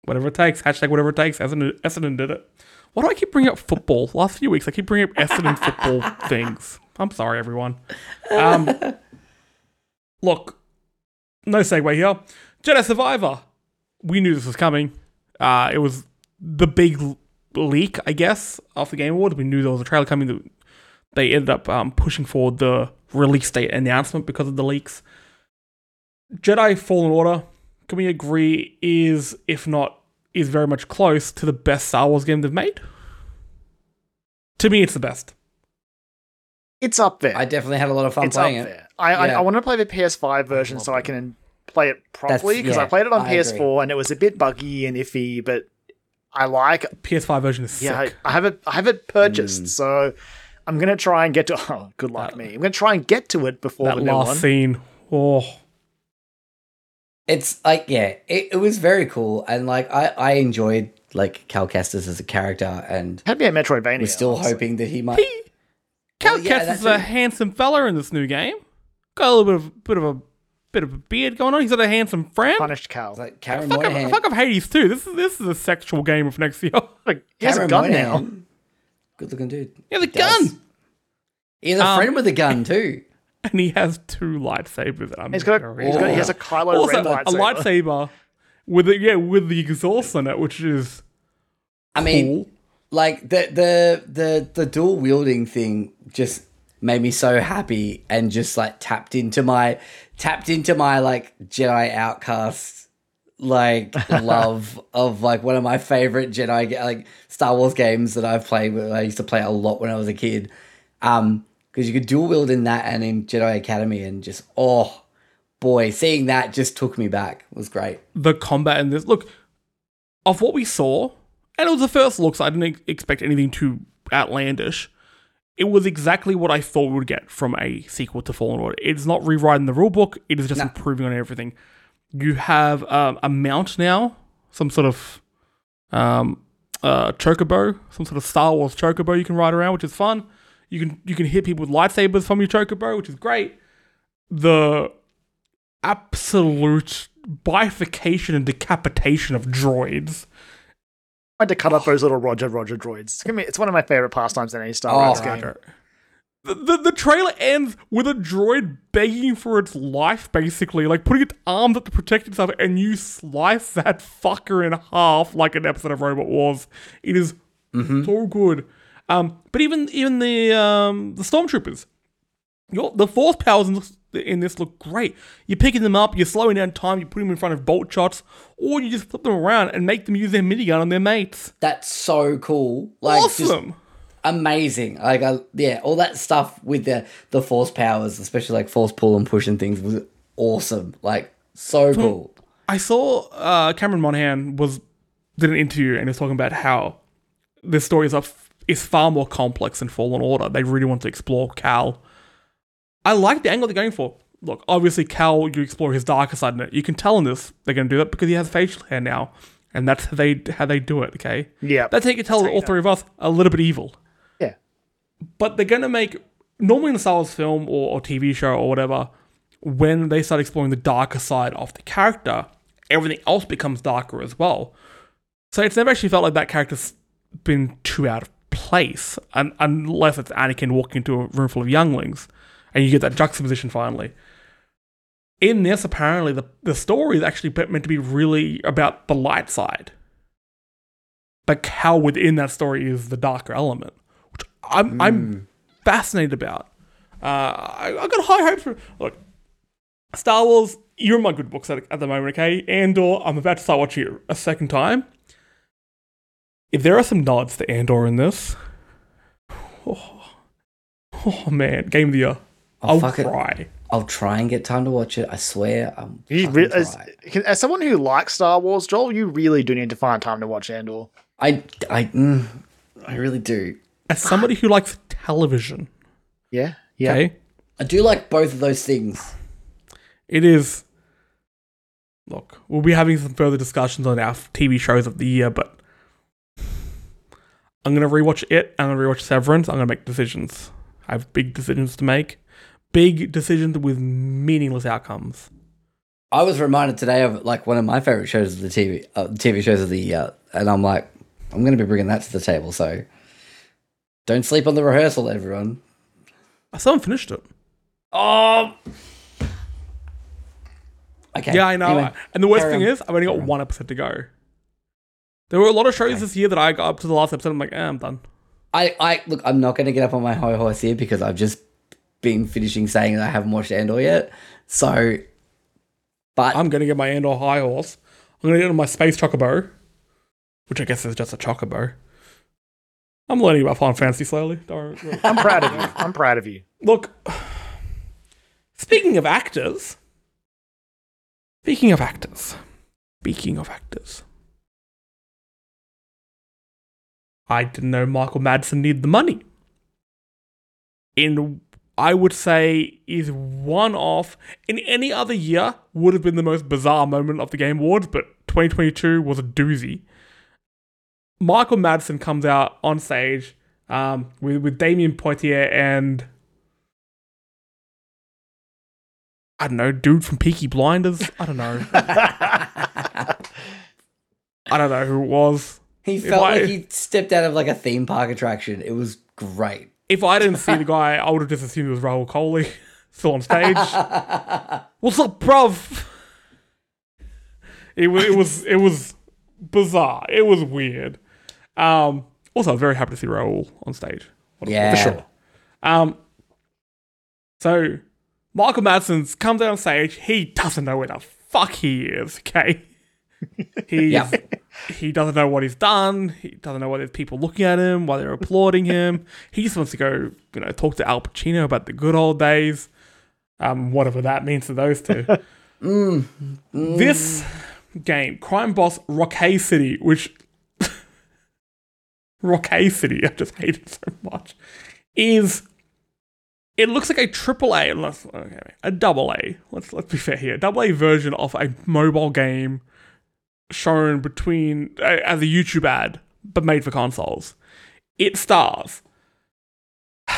whatever it takes. Hashtag whatever it takes. Essendon, Essendon did it. Why do I keep bringing up football? Last few weeks, I keep bringing up Essendon football things. I'm sorry, everyone. Um, look, no segue here. Jedi Survivor. We knew this was coming. Uh, it was the big leak, I guess, of the Game Awards. We knew there was a trailer coming. That they ended up um, pushing forward the release date announcement because of the leaks. Jedi Fallen Order, can we agree, is, if not, is very much close to the best Star Wars game they've made? To me, it's the best. It's up there. I definitely had a lot of fun it's up playing it. there. I, I, Yeah. I want to play the PS5 version so I can play it properly because yeah, I played it on I PS4 and it was a bit buggy and iffy, but I like. PS5 version is Yeah, I. I have it. I have it purchased, Mm. so I'm gonna try and get to. Oh, good luck That- me! I'm gonna try and get to it before that the new last one. scene. Oh, It's like yeah, it, it was very cool, and like I I enjoyed like Cal Kestis as a character, and Had to be a Metroidvania. we're still honestly. hoping that he might. Cal Well, yeah, Kestis is a it. handsome fella in this new game. Got a little bit of bit of a bit of a beard going on. He's got a handsome friend. punished Cal. Like Cameron Fuck up, fuck up Hades too. This is this is a sexual game of next year. Like, he has a Cameron gun now. Monaghan. Good looking dude. He has a Does. gun, He has a Um, friend with a gun too. and he has two lightsabers. That I'm He's got, very- he's got. He has a Kylo also Ren a lightsaber. lightsaber with the yeah with the exhaust on it, which is I mean, cool. like the the the the dual wielding thing just made me so happy and just like tapped into my tapped into my like Jedi outcast like love of like one of my favorite Jedi like Star Wars games that I've played with. I used to play a lot when I was a kid. Um because you could dual wield in that and in Jedi Academy and just oh boy, seeing that just took me back. It was great. the combat in this. Look, of what we saw, and it was the first looks. I didn't expect anything too outlandish. It was exactly what I thought we would get from a sequel to Fallen Order. It's not rewriting the rulebook. It is just No. improving on everything. You have um, a mount now, some sort of um, uh, chocobo, some sort of Star Wars chocobo you can ride around, which is fun. You can you can hit people with lightsabers from your chocobo, which is great. The absolute bifurcation and decapitation of droids. I had to cut up those little Roger Roger droids. It's, gonna be, it's one of my favorite pastimes in any Star Wars Oh, game. The, the, the trailer ends with a droid begging for its life, basically, like putting its arms up to protect itself, and you slice that fucker in half like an episode of Robot Wars. It is so good. Um, but even even the um, the stormtroopers, your, the force powers in this, in this look great. You're picking them up, you're slowing down time, you put them in front of bolt shots, or you just flip them around and make them use their minigun on their mates. That's so cool. Like, just awesome. Amazing. Like, I, yeah, all that stuff with the the force powers, especially like force pull and push and things, was awesome. Like, so cool. I saw uh, Cameron Monaghan was did an interview and he was talking about how this story is up is far more complex than Fallen Order. They really want to explore Cal. I like the angle they're going for. Look, obviously Cal, you explore his darker side in it. You can tell in this they're going to do that because he has facial hair now, and that's how they how they do it. Okay, Yeah. that's how you can tell all three of us a little bit evil. But they're going to make normally in a Star Wars film or, or TV show or whatever, when they start exploring the darker side of the character, everything else becomes darker as well. So it's never actually felt like that character's been too out of place, un- unless it's Anakin walking into a room full of younglings, and you get that juxtaposition finally. In this, apparently, the, the story is actually meant to be really about the light side. But how within that story is the darker element, which I'm, I'm fascinated about. Uh, I, I got high hopes for. Look, Star Wars, you're in my good books at, at the moment, okay? Andor, I'm about to start watching it a second time. If there are some nods to Andor in this, oh, oh man, game of the year. Oh, I'll fuck it. I'll try and get time to watch it. I swear. I'm You re- as, can- as someone who likes Star Wars, Joel, you really do need to find time to watch Andor. I, I, mm, I really do. As somebody who likes television, Yeah, yeah. okay, I do like both of those things. it is. Look, we'll be having some further discussions on our TV shows of the year, but I'm gonna rewatch it. I'm gonna rewatch Severance. I'm gonna make decisions. I have big decisions to make. Big decisions with meaningless outcomes. I was reminded today of like one of my favorite shows of the TV, uh, TV shows of the year, and I'm like, I'm going to be bringing that to the table. So don't sleep on the rehearsal, everyone. I still haven't finished it. Oh, okay. Yeah, I know. Anyway, and the worst thing on. is, I've only got one episode to go. There were a lot of shows this year that I got up to the last episode. I'm like, eh, I'm done. I, I look. I'm not going to get up on my high horse here because I've just been finishing saying that I haven't watched Andor yet. So, but I'm gonna get my Andor high horse. I'm gonna get on my space chocobo, which I guess is just a chocobo. I'm learning about Final Fantasy slowly. Don't worry. I'm proud of you. I'm proud of you. Look, speaking of actors, speaking of actors, speaking of actors, I didn't know Michael Madsen needed the money. In, I would say, is one off. In any other year, would have been the most bizarre moment of the Game Awards, but 2022 was a doozy. Michael Madsen comes out on stage um, with with Damion Poitier and I don't know, dude from Peaky Blinders. I don't know. I don't know who it was. he felt I- like he stepped out of like a theme park attraction. It was great. If I didn't see the guy, I would have just assumed it was Rahul Kohli still on stage. What's up, bruv? It was it was it was bizarre. It was weird. Um, also, very happy to see Rahul on stage. Yeah. for sure. Um, so Michael Madsen's comes out on stage. He doesn't know where the fuck he is. Okay, he's Yep. he doesn't know what he's done. He doesn't know why there's people looking at him, why they're applauding him. He just wants to go, you know, talk to Al Pacino about the good old days, um, whatever that means to those two. This game, Crime Boss Rockay City, which Rockay City, I just hate it so much, is it looks like a triple A, let's- okay, a double A. Let's let's be fair here, double A version of a mobile game shown between uh, as a YouTube ad, but made for consoles. It stars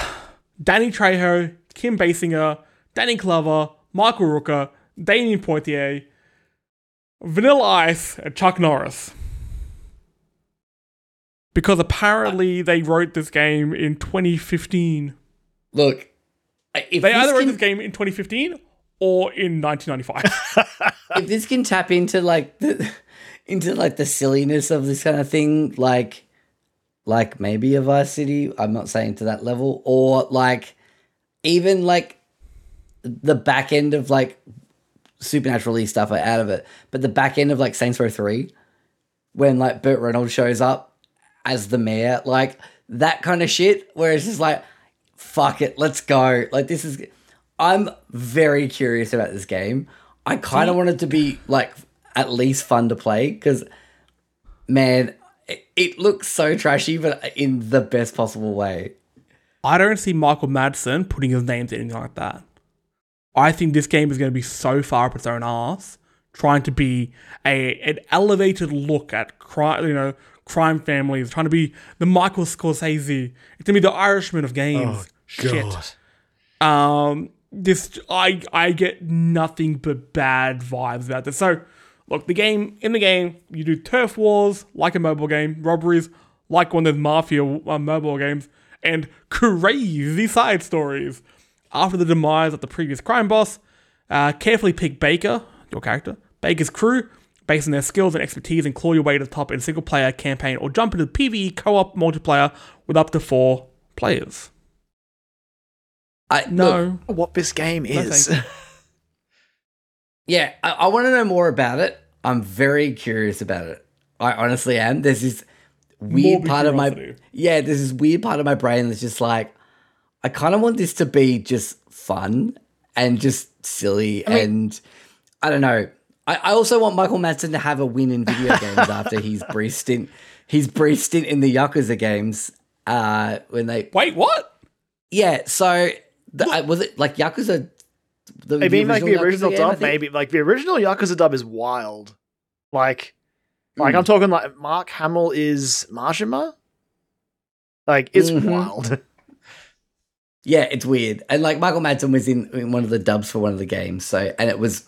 Danny Trejo, Kim Basinger, Danny Glover, Michael Rooker, Damion Poitier, Vanilla Ice, and Chuck Norris. Because apparently they wrote this game in 2015. Look, if They either wrote this game in 2015 or in 1995. if this can tap into like the into like the silliness of this kind of thing, like like maybe a Vice City. I'm not saying to that level, or like even like the back end of like supernaturally stuff are out of it, but the back end of like Saints Row Three, when like Burt Reynolds shows up as the mayor, like that kind of shit, where it's just like, fuck it, let's go. Like this is, I'm very curious about this game. I kind of want it to be like at least fun to play because, man, it, it looks so trashy, but in the best possible way. I don't see Michael Madsen putting his name to anything like that. I think this game is going to be so far up its own ass, trying to be a an elevated look at crime, you know, crime families, trying to be the Michael Scorsese. It's gonna be the Irishman of games. Shit. Um, this I I get nothing but bad vibes about this. So, look, the game in the game, you do turf wars like a mobile game, robberies like one of those mafia uh, mobile games, and crazy side stories. After the demise of the previous crime boss, uh, carefully pick Baker, your character, Baker's crew, based on their skills and expertise, and claw your way to the top in single player campaign, or jump into the PvE co-op multiplayer with up to four players. I know What this game is. thank yeah, I, I want to know more about it. I'm very curious about it. I honestly am. There's this weird part of my yeah. There's this weird part of my brain that's just like, I kind of want this to be just fun and just silly and I don't know. I, I also want Michael Madsen to have a win in video games after his brief stint, his brief stint in the Yakuza games. Uh, when they wait, what? yeah, so the, uh, was it like Yakuza? The, I mean, like the original game, I dub, think? maybe. Like the original Yakuza dub is wild. Like, like Mm. I'm talking like Mark Hamill is Majima. Like it's Mhm. wild. Yeah, it's weird. And like Michael Madsen was in, in one of the dubs for one of the games, so and it was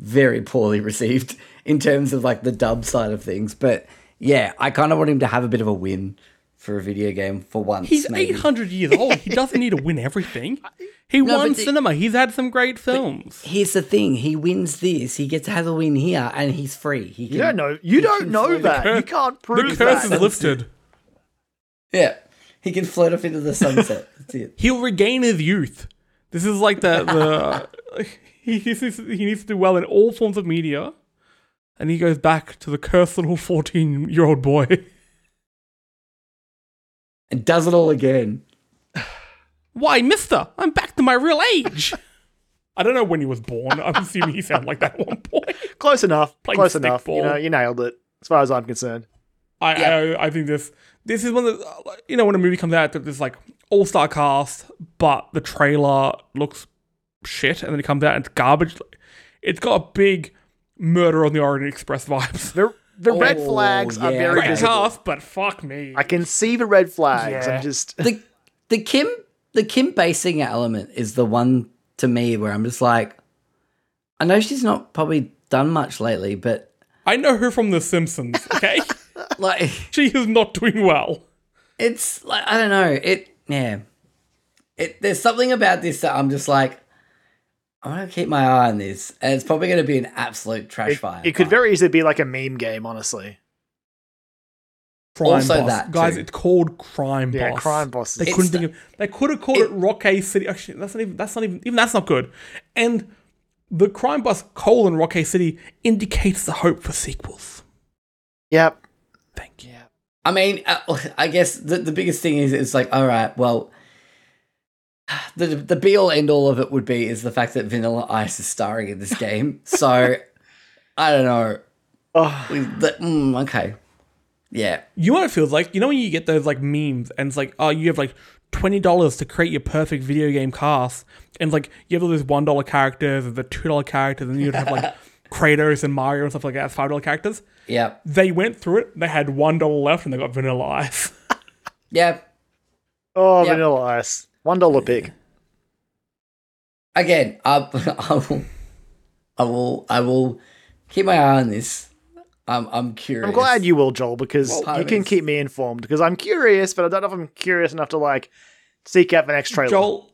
very poorly received in terms of like the dub side of things. But yeah, I kind of want him to have a bit of a win for a video game for once. He's maybe. 800 years old. He doesn't need to win everything. He No, won but the- cinema. He's had some great films. Here's the thing: he wins this, he gets to have a win here, and he's free. He can, You don't know. You don't know that. cur- you can't prove The curse that. is lifted. Yeah, he can float off into the sunset. That's it. He'll regain his youth. This is like the the he, he's, he needs to do well in all forms of media, and he goes back to the cursed little 14 year old boy. And does it all again. Why, Mister? I'm back to my real age. I don't know when he was born. I'm assuming he sounded like that at one point. Close enough. Playing Close enough. stickball. You know, you nailed it. As far as I'm concerned. I, Yeah. I I think this this is one of the, uh, you know when a movie comes out there's like all star cast but the trailer looks shit and then it comes out and it's garbage. It's got a big murder on the Orient Express vibes. The the red Oh, flags are very Great visible. cast, but fuck me. I can see the red flags. Yeah. I'm just the the Kim the Kim Basinger element is the one to me where I'm just like, I know she's not probably done much lately, but I know her from The Simpsons. Okay, like she is not doing well. it's like I don't know it. Yeah, it there's something about this that I'm just like. I'm gonna keep my eye on this, and it's probably gonna be an absolute trash it, fire. it could but- very easily be like a meme game, honestly. Crime Also Boss. that, guys. too. It's called Crime Yeah, Boss. crime bosses. They It's couldn't the- think of. They could have called it, Rocky City. Actually, that's not even. That's not even. Even that's not good. And the crime boss colon Rocky City indicates the hope for sequels. Yep. Thank you. I mean, uh, I guess the, the biggest thing is it's like, all right, well, the the be all end all of it would be is the fact that Vanilla Ice is starring in this game. So I don't know. Oh, We- the- mm, okay, yeah, You know what it feels like? You know when you get those like memes and it's like, oh, you have like twenty dollars to create your perfect video game cast, and it's like you have all those one dollar characters and the two dollar characters, and you'd have like Kratos and Mario and stuff like that as five dollar characters. yeah, They went through it. They had one dollar left, and they got Vanilla Ice. yeah. oh Yep. vanilla ice. One dollar pick. Again, I, I will, I will, I will keep my eye on this. I'm, I'm curious. I'm glad you will, Joel, because Well, you can it's- keep me informed. Because I'm curious, but I don't know if I'm curious enough to like seek out the next trailer. Joel,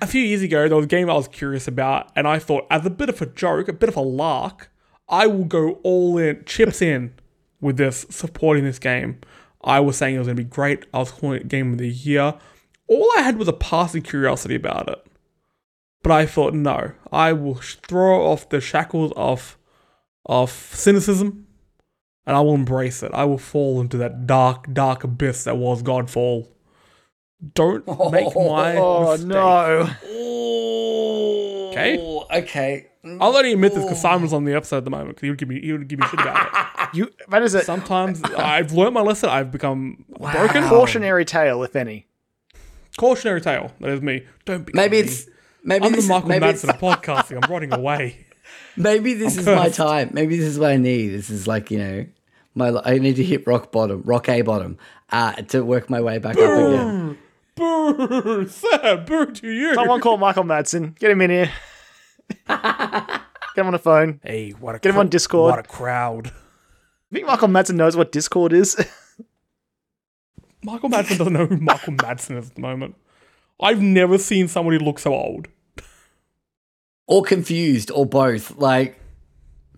a few years ago, there was a game I was curious about, and I thought, as a bit of a joke, a bit of a lark, I will go all in, chips in with this, supporting this game. I was saying it was going to be great. I was calling it Game of the Year. All I had was a passing curiosity about it. But I thought, no, I will throw off the shackles of of cynicism, and I will embrace it. I will fall into that dark, dark abyss that was Godfall. Don't make my Oh mistake. no! Okay. Okay. I'll let you admit this because Simon's on the episode at the moment because he would give me he would give me shit about it. You that is it. Sometimes I've learned my lesson. I've become broken. cautionary tale, if any. Cautionary tale. That is me. Don't be. Maybe it's maybe I'm the this, Michael maybe, Madsen of podcasting. I'm running away. maybe this is my time. Maybe this is what I need. This is like you know, my I need to hit rock bottom, rock a bottom, uh, to work my way back up again. Boo, Sam, boo to you. Someone call Michael Madsen. Get him in here. Get him on the phone. Hey, what a Get him on Discord. What a crowd. I think Michael Madsen knows what Discord is. Michael Madsen doesn't know who Michael Madsen is at the moment. I've never seen somebody look so old. Or confused, or both. Like,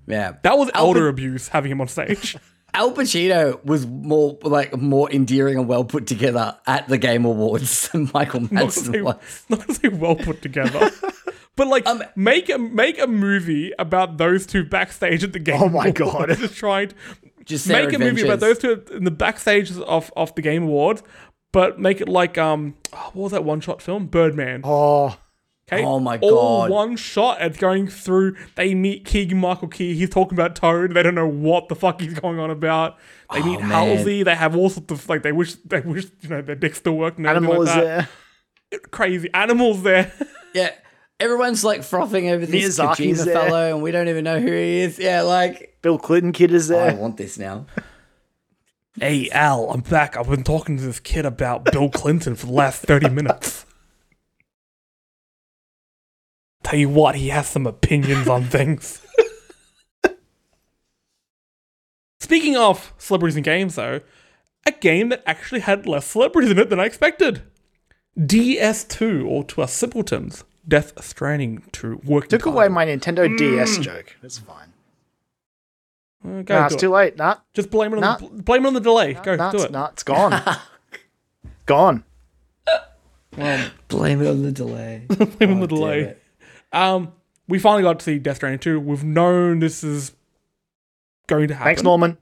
yeah. That was elder Pac- abuse having him on stage. Al Pacino was more like more endearing and well put together at the Game Awards than Michael not Madsen say, was. not to say well put together. But like, Um, make a make a movie about those two backstage at the game. Oh my Awards. God. Just trying to Just their make a movie about those two in the backstage of of the Game Awards, but make it like um, oh, what was that one shot film? Birdman. oh, Okay. Oh my All God. one shot and going through. They meet Keegan Michael Key. He's talking about Toad. They don't know what the fuck he's going on about. They meet Oh, man. Halsey. They have all sorts of like they wish they wish you know their dick still worked. And everything animal like there. Crazy animals there. Yeah. Everyone's like frothing over this Miyazaki's Kojima there. fellow, and we don't even know who he is. Yeah, like Bill Clinton kid is there. I there. want this now. hey Al, I'm back. I've been talking to this kid about Bill Clinton for the last thirty minutes. Tell you what, he has some opinions on things. Speaking of celebrities in games, though, a game that actually had less celebrities in it than I expected. DS2, or to us simpletons, Death Stranding to work. Took away my Nintendo DS joke. That's fine. Uh, Nah, it's do too late. Nah, Just blame it on Nah. the, blame it on the delay. Go nah, do it. nah, it's gone. gone. Well, Blame it on the delay. blame it on the delay. Um, we finally got to see Death Stranding 2. We've known this is going to happen. Thanks, Norman.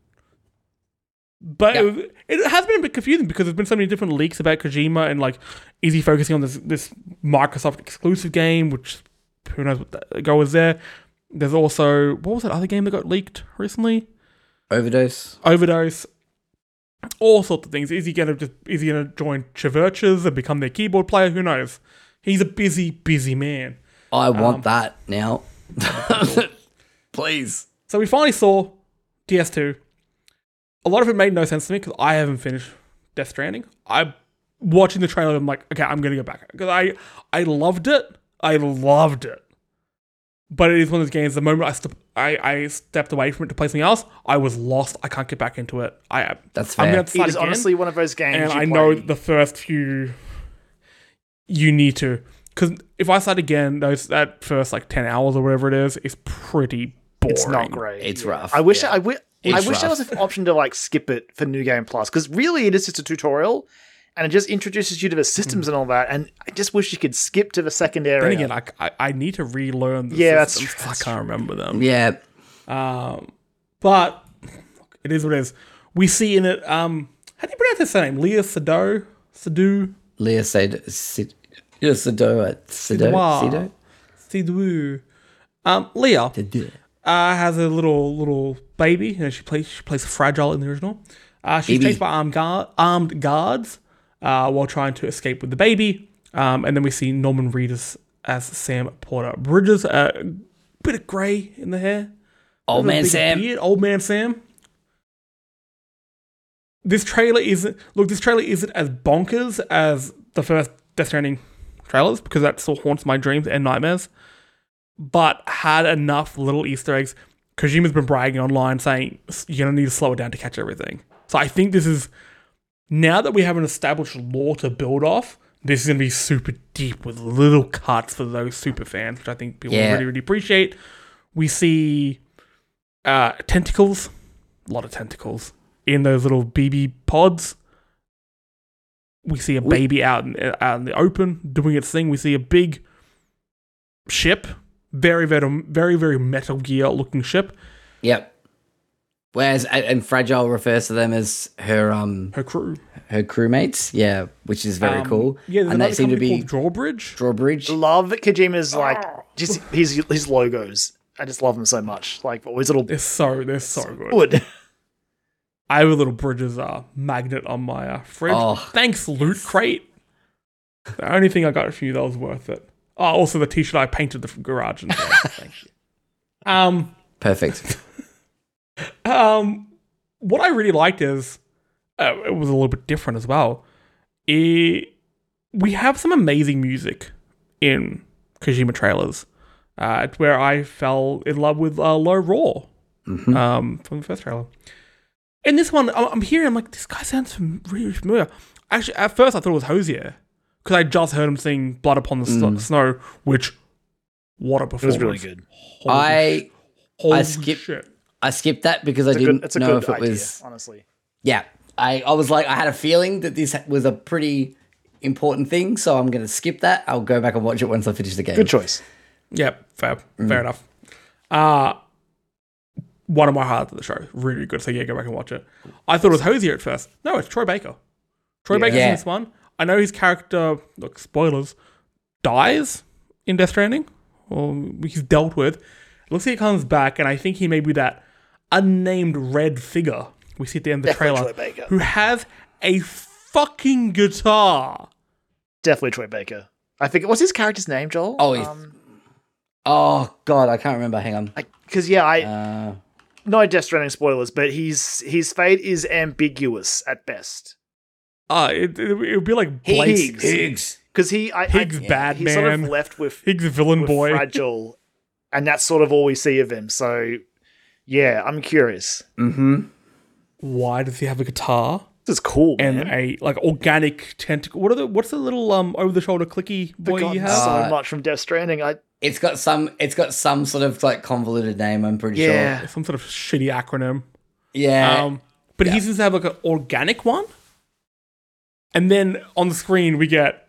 But Yeah. it, was- it has been a bit confusing because there's been so many different leaks about Kojima and like, is he focusing on this this Microsoft exclusive game, which who knows what the go is there. There's also what was that other game that got leaked recently? Overdose. Overdose. All sorts of things. Is he gonna just is he gonna join Chvrches and become their keyboard player? Who knows? He's a busy, busy man. I Um, want that now. Please. So we finally saw DS2. A lot of it made no sense to me because I haven't finished Death Stranding. I watching the trailer. I'm like, okay, I'm gonna go back because I I loved it. I loved it. But it is one of those games. The moment I step, I, I stepped away from it to play something else, I was lost. I can't get back into it. I That's I'm gonna start is again, honestly one of those games. and you I know the first few you need to because if I start again, those that first like ten hours or whatever it is is pretty boring. it's not great. It's Yeah. rough, I wish yeah. I wi- I It's wish there was an option to like skip it for New Game Plus because really it is just a tutorial. And it just introduces you to the systems and all that, and I just wish you could skip to the second area. Then again, I, I, I need to relearn the Yeah, that's systems. true, I can't remember them. yeah. Um, but it is what it is. We see in it. Um, how do you pronounce his name? Leah Sado. Sado. Leah said, Sid, yeah, Sido, Sido, Sido, Sido. Um, Leah Sido. uh, has a little little baby. You know, she plays she plays fragile in the original. Uh, she's Baby. chased by armed guard, armed guards uh, while trying to escape with the baby. Um, and then we see Norman Reedus as Sam Porter Bridges. A uh, bit of grey in the hair. Old Bit of a man Sam. beard, old man Sam. This trailer isn't look. This trailer isn't as bonkers as the first Death Stranding trailers because that still haunts my dreams and nightmares. But had enough little Easter eggs. Kojima's been bragging online saying you're gonna need to slow it down to catch everything. So I think this is now that we have an established lore to build off. This is gonna be super deep with little cuts for those super fans, which I think people Yeah. really really appreciate. We see uh, tentacles, a lot of tentacles in those little BB pods. We see a baby out in, out in the open doing its thing. We see a big ship. Very, very, very, very Metal Gear looking ship. Yep. Whereas and, and fragile refers to them as her um Her crew. her crewmates. Yeah, which is very Um, cool. Yeah, and another they seem to be Drawbridge. drawbridge. Love Kojima's like just his his logos. I just love them so much. Like always little They're so they're so good. wood. I have a little Bridges uh, magnet on my uh, fridge. Oh. Thanks, Loot Crate. The only thing I got from you that was worth it. Oh, also the T-shirt I painted the garage and Thank you. Um, Perfect. um, what I really liked is uh, it was a little bit different as well. It, we have some amazing music in Kojima trailers. Uh, it's where I fell in love with uh, Low Roar Mhm. um, from the first trailer. In this one, I'm I'm hearing, I'm like, this guy sounds really familiar. Actually, at first I thought it was Hozier because I just heard him sing "Blood Upon the Sno- Snow," which what a performance! It performance! was really good. Holy I holy I skipped- shit. I skipped that because I It's a didn't good. It's a know good if it idea, was honestly. Yeah, I, I was like, I had a feeling that this was a pretty important thing, so I'm going to skip that. I'll go back and watch it once I finish the game. Good choice. Yep, fair, Mm. fair enough. Uh one of my highlights of the show, really good. So yeah, go back and watch it. I thought it was Hozier at first. No, it's Troy Baker. Troy Baker's Yeah. in this one. I know his character. Look, spoilers. Dies in Death Stranding, or he's dealt with. It looks like he comes back, and I think he may be that unnamed red figure we see at the end of the Definitely trailer, Troy Baker. who has a fucking guitar. Definitely Troy Baker. I think what's his character's name, Joel? Oh, he's- um, Oh, God, I can't remember. Hang on. because yeah, I Uh, no Death Stranding spoilers, but he's his fate is ambiguous at best. Uh, it, it, it would be like Blake's Higgs. Higgs. Because he, I, Higgs I, bad he's sort of left with, Higgs villain with boy. fragile, and that's sort of all we see of him. So, yeah, I'm curious. Mm-hmm. Why does he have a guitar This is cool, and man. a like organic tentacle? What are the what's the little um over the shoulder clicky boy Forgotten you have? so Uh, much from Death Stranding. I It's got some. It's got some sort of like convoluted name. I'm pretty yeah, sure. Some sort of shitty acronym. Yeah. Um, but he seems to have like an organic one. And then on the screen we get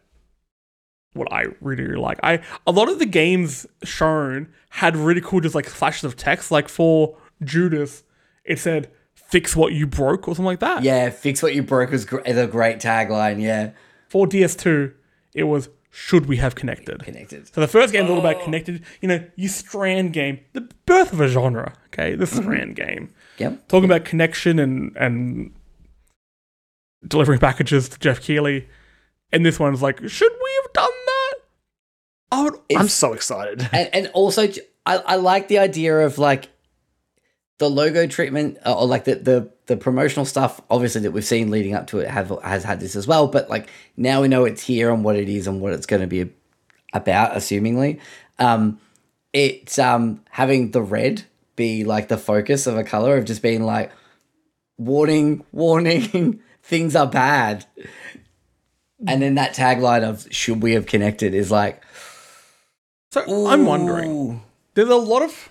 what I really, really like. I a lot of the games shown had really cool just like flashes of text. Like for Judas, it said "fix what you broke" or something like that. yeah. Fix what you broke was gr- is a great tagline. Yeah. For DS2, it was "should we have connected." Connected. So the first game's all about oh. connected. You know, you Strand game, the birth of a genre. Okay, the mm-hmm. Strand game. Yep. talking about connection and and delivering packages to Geoff Keighley. And this one's like, should we have done that? I would, I'm so excited. and and also I like the idea of like the logo treatment uh, or like the, the the promotional stuff obviously that we've seen leading up to it have has had this as well but like now we know it's here and what it is and what it's going to be about assumingly um it's um having the red be like the focus of a color of just being like warning warning things are bad and then that tagline of should we have connected is like so I'm wondering. There's a lot of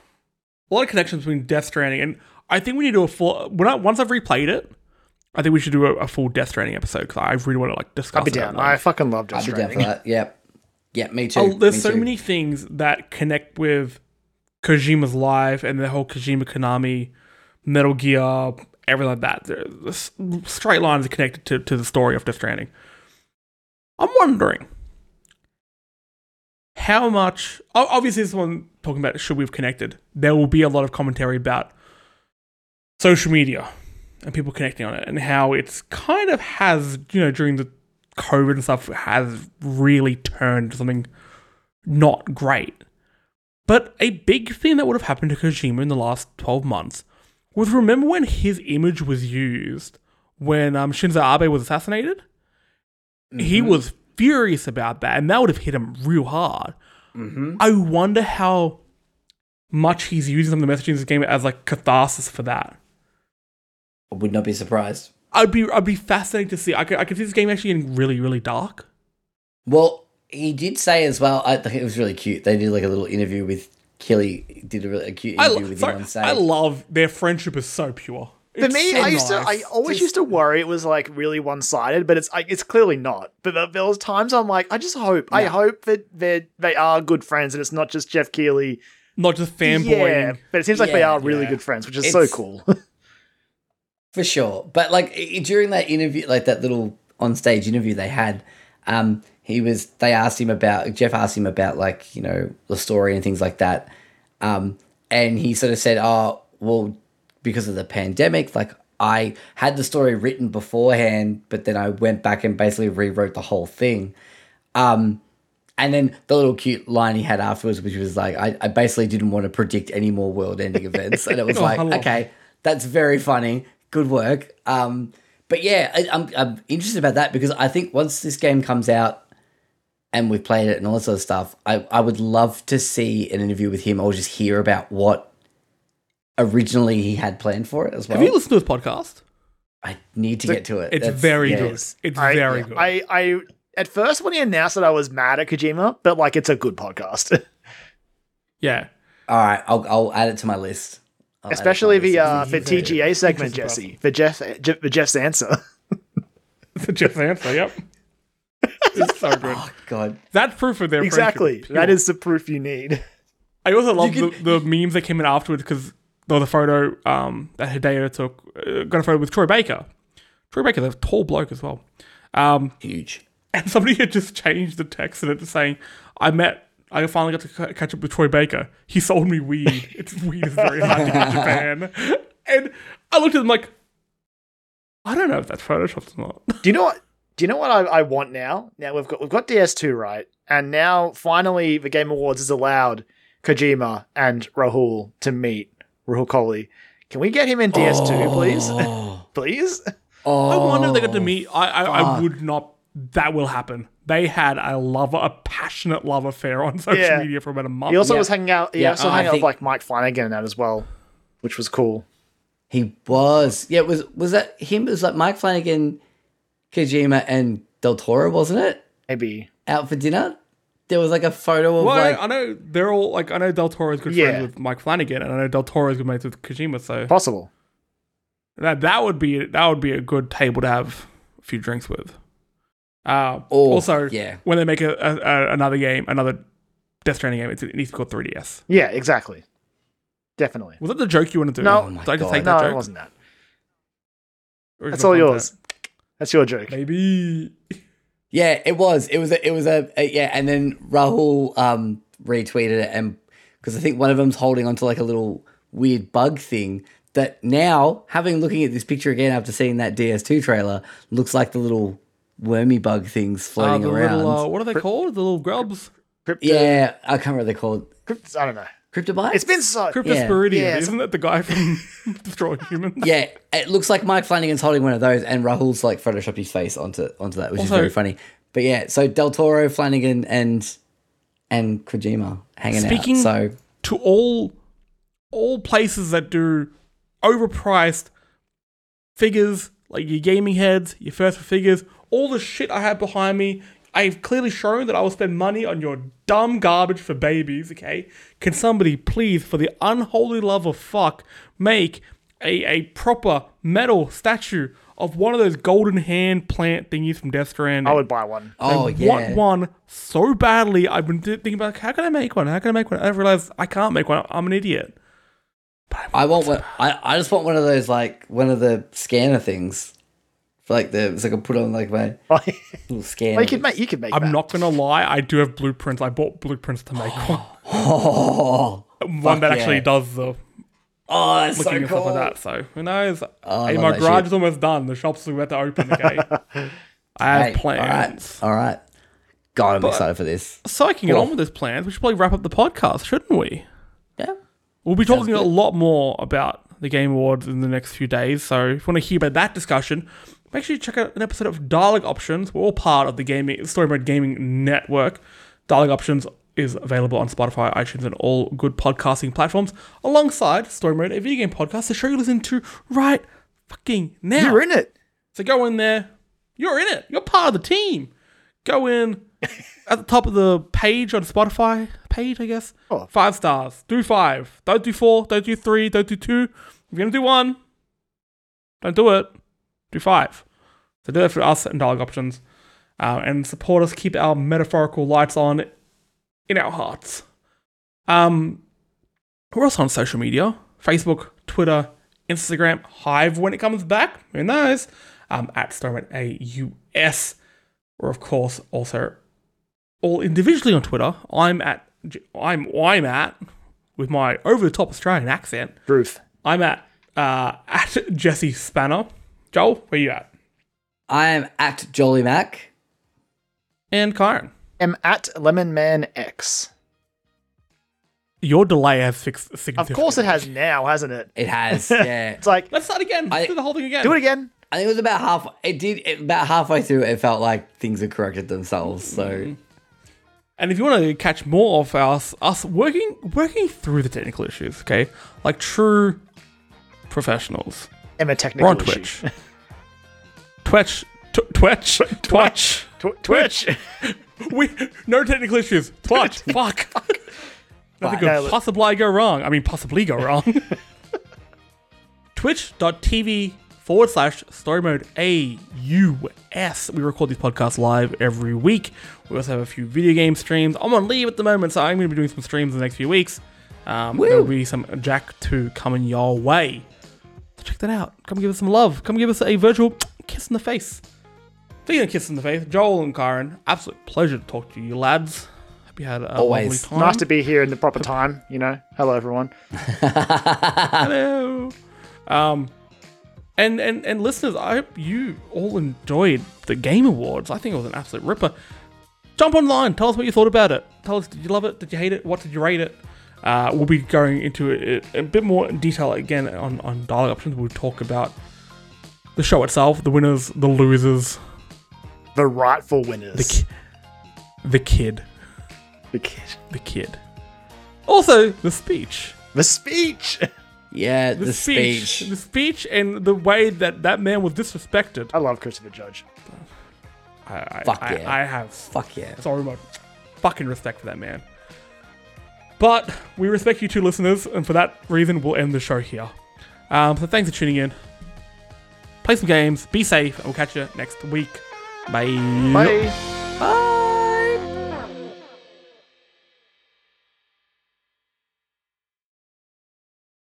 a lot of connections between Death Stranding and I think we need to do a full. When I, once I've replayed it, I think we should do a, a full Death Stranding episode because I really want to like discuss. I'll be it down. I fucking love Death I'd be down for Stranding. that. Yep. Yeah, me too. Oh, there's Me so too. many things that connect with Kojima's life and the whole Kojima Konami, Metal Gear, everything like that. The straight lines are connected to, to the story of Death Stranding. I'm wondering how much. Obviously, this one talking about should we have connected. There will be a lot of commentary about social media and people connecting on it and how it's kind of has you know during the COVID and stuff has really turned to something not great. But a big thing that would have happened to Kojima in the last 12 months was remember when his image was used when um, Shinzo Abe was assassinated? He Mm-hmm. was furious about that, and that would have hit him real hard. Mhm. I wonder how much he's using some of the messaging in this game as like catharsis for that. I would not be surprised. I'd be I'd be fascinated to see. I could, I could see this game actually getting really really dark. Well, he did say as well. I think it was really cute. They did like a little interview with Keighley. Did a really cute interview lo- with sorry, him on stage. I love their friendship is so pure. For me, so I used to, I always Just- used to worry it was like really one sided, but it's like it's clearly not. But there, there was times I'm like, I just hope, I hope that they they are good friends and it's not just Geoff Keighley. not just fanboy. Yeah, but it seems like they are really yeah. good friends, which is so cool. For sure. But like during that interview, like that little on stage interview they had, um, he was they asked him about Geoff asked him about like, you know, the story and things like that. Um, and he sort of said, Oh, well, because of the pandemic, like I had the story written beforehand, but then I went back and basically rewrote the whole thing. Um, and then the little cute line he had afterwards, which was like, I, I basically didn't want to predict any more world ending events. And it was Oh, like, love okay, that's very funny. Good work. Um, but yeah, I, I'm, I'm interested about that because I think once this game comes out and we've played it and all that sort of stuff, I, I would love to see an interview with him or just hear about what originally he had planned for it as well. Have you listened to this podcast? I need to get to it. It's That's- very yeah. good. It's I, very good. I, I at first when he announced it, I was mad at Kojima, but like it's a good podcast, yeah. All right, I'll, I'll add it to my list. I'll add it to my especially the list. uh, the TGA segment, interesting Jesse, for Geoff, Geoff for Geoff's answer. It's a Geoff answer. Yep. it's so good. Oh god. That's proof of their exactly, friendship. that is the proof you need. I also love You the, the memes that came in afterwards because there was a photo um, that Hideo took. Uh, got a photo with Troy Baker. Troy Baker's a tall bloke as well. Um, Huge. and somebody had just changed the text in it to saying, "I met." I finally got to ca- catch up with Troy Baker. He sold me weed. It's weed is very hard to get in Japan. And I looked at him like, I don't know if that's photoshopped or not. Do you know what? Do you know what I, I want now? Now we've got we've got DS2 right, and now finally the Game Awards has allowed Kojima and Rahul to meet. Rahul Kohli. Can we get him in DS2, please? Oh, please? oh, I wonder if they got to oh, meet. I, I, I would not. That will happen. They had a love, a passionate love affair on social Yeah. media for about a month. He also Yeah. was hanging out. He Yeah, also I hung out with think- like Mike Flanagan and that as well, which was cool. He was. Yeah, was was that him? It was like Mike Flanagan, Kojima, and Del Toro, wasn't it? Maybe. Out for dinner. There was like a photo of Well, like. I know they're all like I know Del Toro is good Yeah. friends with Mike Flanagan, and I know Del Toro is good mates with Kojima. So Possible. that that would be that would be a good table to have a few drinks with. Uh, Oh, also, yeah. when they make a, a, a another game, another Death Stranding game, it's, it needs to be called 3DS. Yeah, exactly. Definitely. Was that the joke you wanted to do? No. Oh my Did I just God. take No, that it joke? wasn't that. Original That's all content. yours. That's your joke. Maybe. Yeah, it was. It was. A, it was a, a yeah. And then Rahul um retweeted it, and because I think one of them's holding onto like a little weird bug thing that now, having looking at this picture again after seeing that DS2 trailer, looks like the little wormy bug things Uh, floating the around. little, uh, what are they called? The little grubs? Crypto, yeah, I can't remember what they're called. Crypt- I don't know. Cryptobiotes. It's been so. Cryptosporidium. Yeah, Isn't that the guy from Destroying Humans? Yeah, it looks like Mike Flanagan's holding one of those, and Rahul's like photoshopped his face onto onto that, which is very funny. But yeah, so Del Toro, Flanagan, and and Kojima hanging out. Speaking- out. So to all all places that do overpriced figures like your gaming heads, your first figures, all the shit I have behind me. I've clearly shown that I will spend money on your dumb garbage for babies, okay? Can somebody please, for the unholy love of fuck, make a, a proper metal statue of one of those golden hand plant thingies from Death Stranding? I would buy one. oh I yeah, want one so badly. I've been thinking about how can I make one? How can I make one? I've realized I can't make one. I'm an idiot. I want one. I, I just want one of those like one of the scanner things, for like the so I can put on like my well, little scanner. you could make. You could make. I'm that. not gonna lie. I do have blueprints. I bought blueprints to make one. Oh, one that Fuck actually yeah. does the oh, that's looking so and cool. stuff like that. So who knows? Oh, hey, my garage shit. is almost done. The shop's about to open. Okay. I have Hey, plans. All right, all right. God, I'm But- excited for this. So I can get on with those plans. We should probably wrap up the podcast, shouldn't we? Yeah. We'll be talking a lot more about the Game Awards in the next few days. So if you want to hear about that discussion, make sure you check out an episode of Dialogue Options. We're all part of the gaming Story Mode Gaming Network. Dialogue Options is available on Spotify, iTunes, and all good podcasting platforms, alongside Story Mode, a video game podcast, the show you listen to right fucking now. You're in it. So go in there. You're in it. You're part of the team. Go in at the top of the page on Spotify page, I guess. Oh. Five stars. Do five. Don't do four. Don't do three. Don't do two. If you're gonna do one, Don't do it. Do five. So do that for us and dialogue options. Uh, and support us, keep our metaphorical lights on in our hearts. Um, we're also on social media Facebook, Twitter, Instagram, Hive when it comes back. Who knows? Um, at Story Mode AUS. We're, of course, also all individually on Twitter. I'm at, I'm, I'm at, with my over the top Australian accent, Ruth. I'm at, uh, at Jesse Spanner. Joel, where you at? I am at Jolly Mac. And Kyron. I am at Lemon Man X. Your delay has fixed Of course it has now, hasn't it? It has, yeah. It's like Let's start again. Let's I- do the whole thing again. do it again. I think it was about half. It did it, about halfway through. It felt like things had corrected themselves. So mm-hmm. And if you want to catch more of us, us working working through the technical issues, okay, like true professionals, Emma we're technical on issue. Twitch, Twitch, tw- Twitch, Twitch. Tw- Twitch. We no technical issues. Twitch. Fuck. Nothing could No, possibly go wrong. I mean, possibly go wrong. Twitch.tv forward slash story mode AUS. We record these podcasts live every week. We also have a few video game streams. I'm on leave at the moment, so I'm going to be doing some streams in the next few weeks. Um, there'll be some Jak 2 coming your way. So check that out. Come give us some love. Come give us a virtual kiss in the face. Speaking of kiss in the face, Joel and Kyron, absolute pleasure to talk to you lads. Hope you had a Always. lovely time. nice to be here in the proper time, you know. Hello everyone. Hello. Um, and, and and listeners, I hope you all enjoyed the Game Awards. I think it was an absolute ripper. Jump online, tell us what you thought about it. Tell us, did you love it? Did you hate it? What did you rate it? Uh, we'll be going into it a bit more in detail again on, on dialogue options. We'll talk about the show itself, the winners, the losers, The rightful the, winners. ki- the kid, The kid. the kid. Also, the speech. The speech. yeah, the, The, speech. speech. The speech and the way that that man was disrespected. I love Christopher Judge. I, I, Fuck I, yeah. I have Fuck yeah. so much fucking respect for that man. But we respect you two listeners, and for that reason, we'll end the show here. Um, so thanks for tuning in. Play some games, be safe, and we'll catch you next week. Bye. Bye. Bye.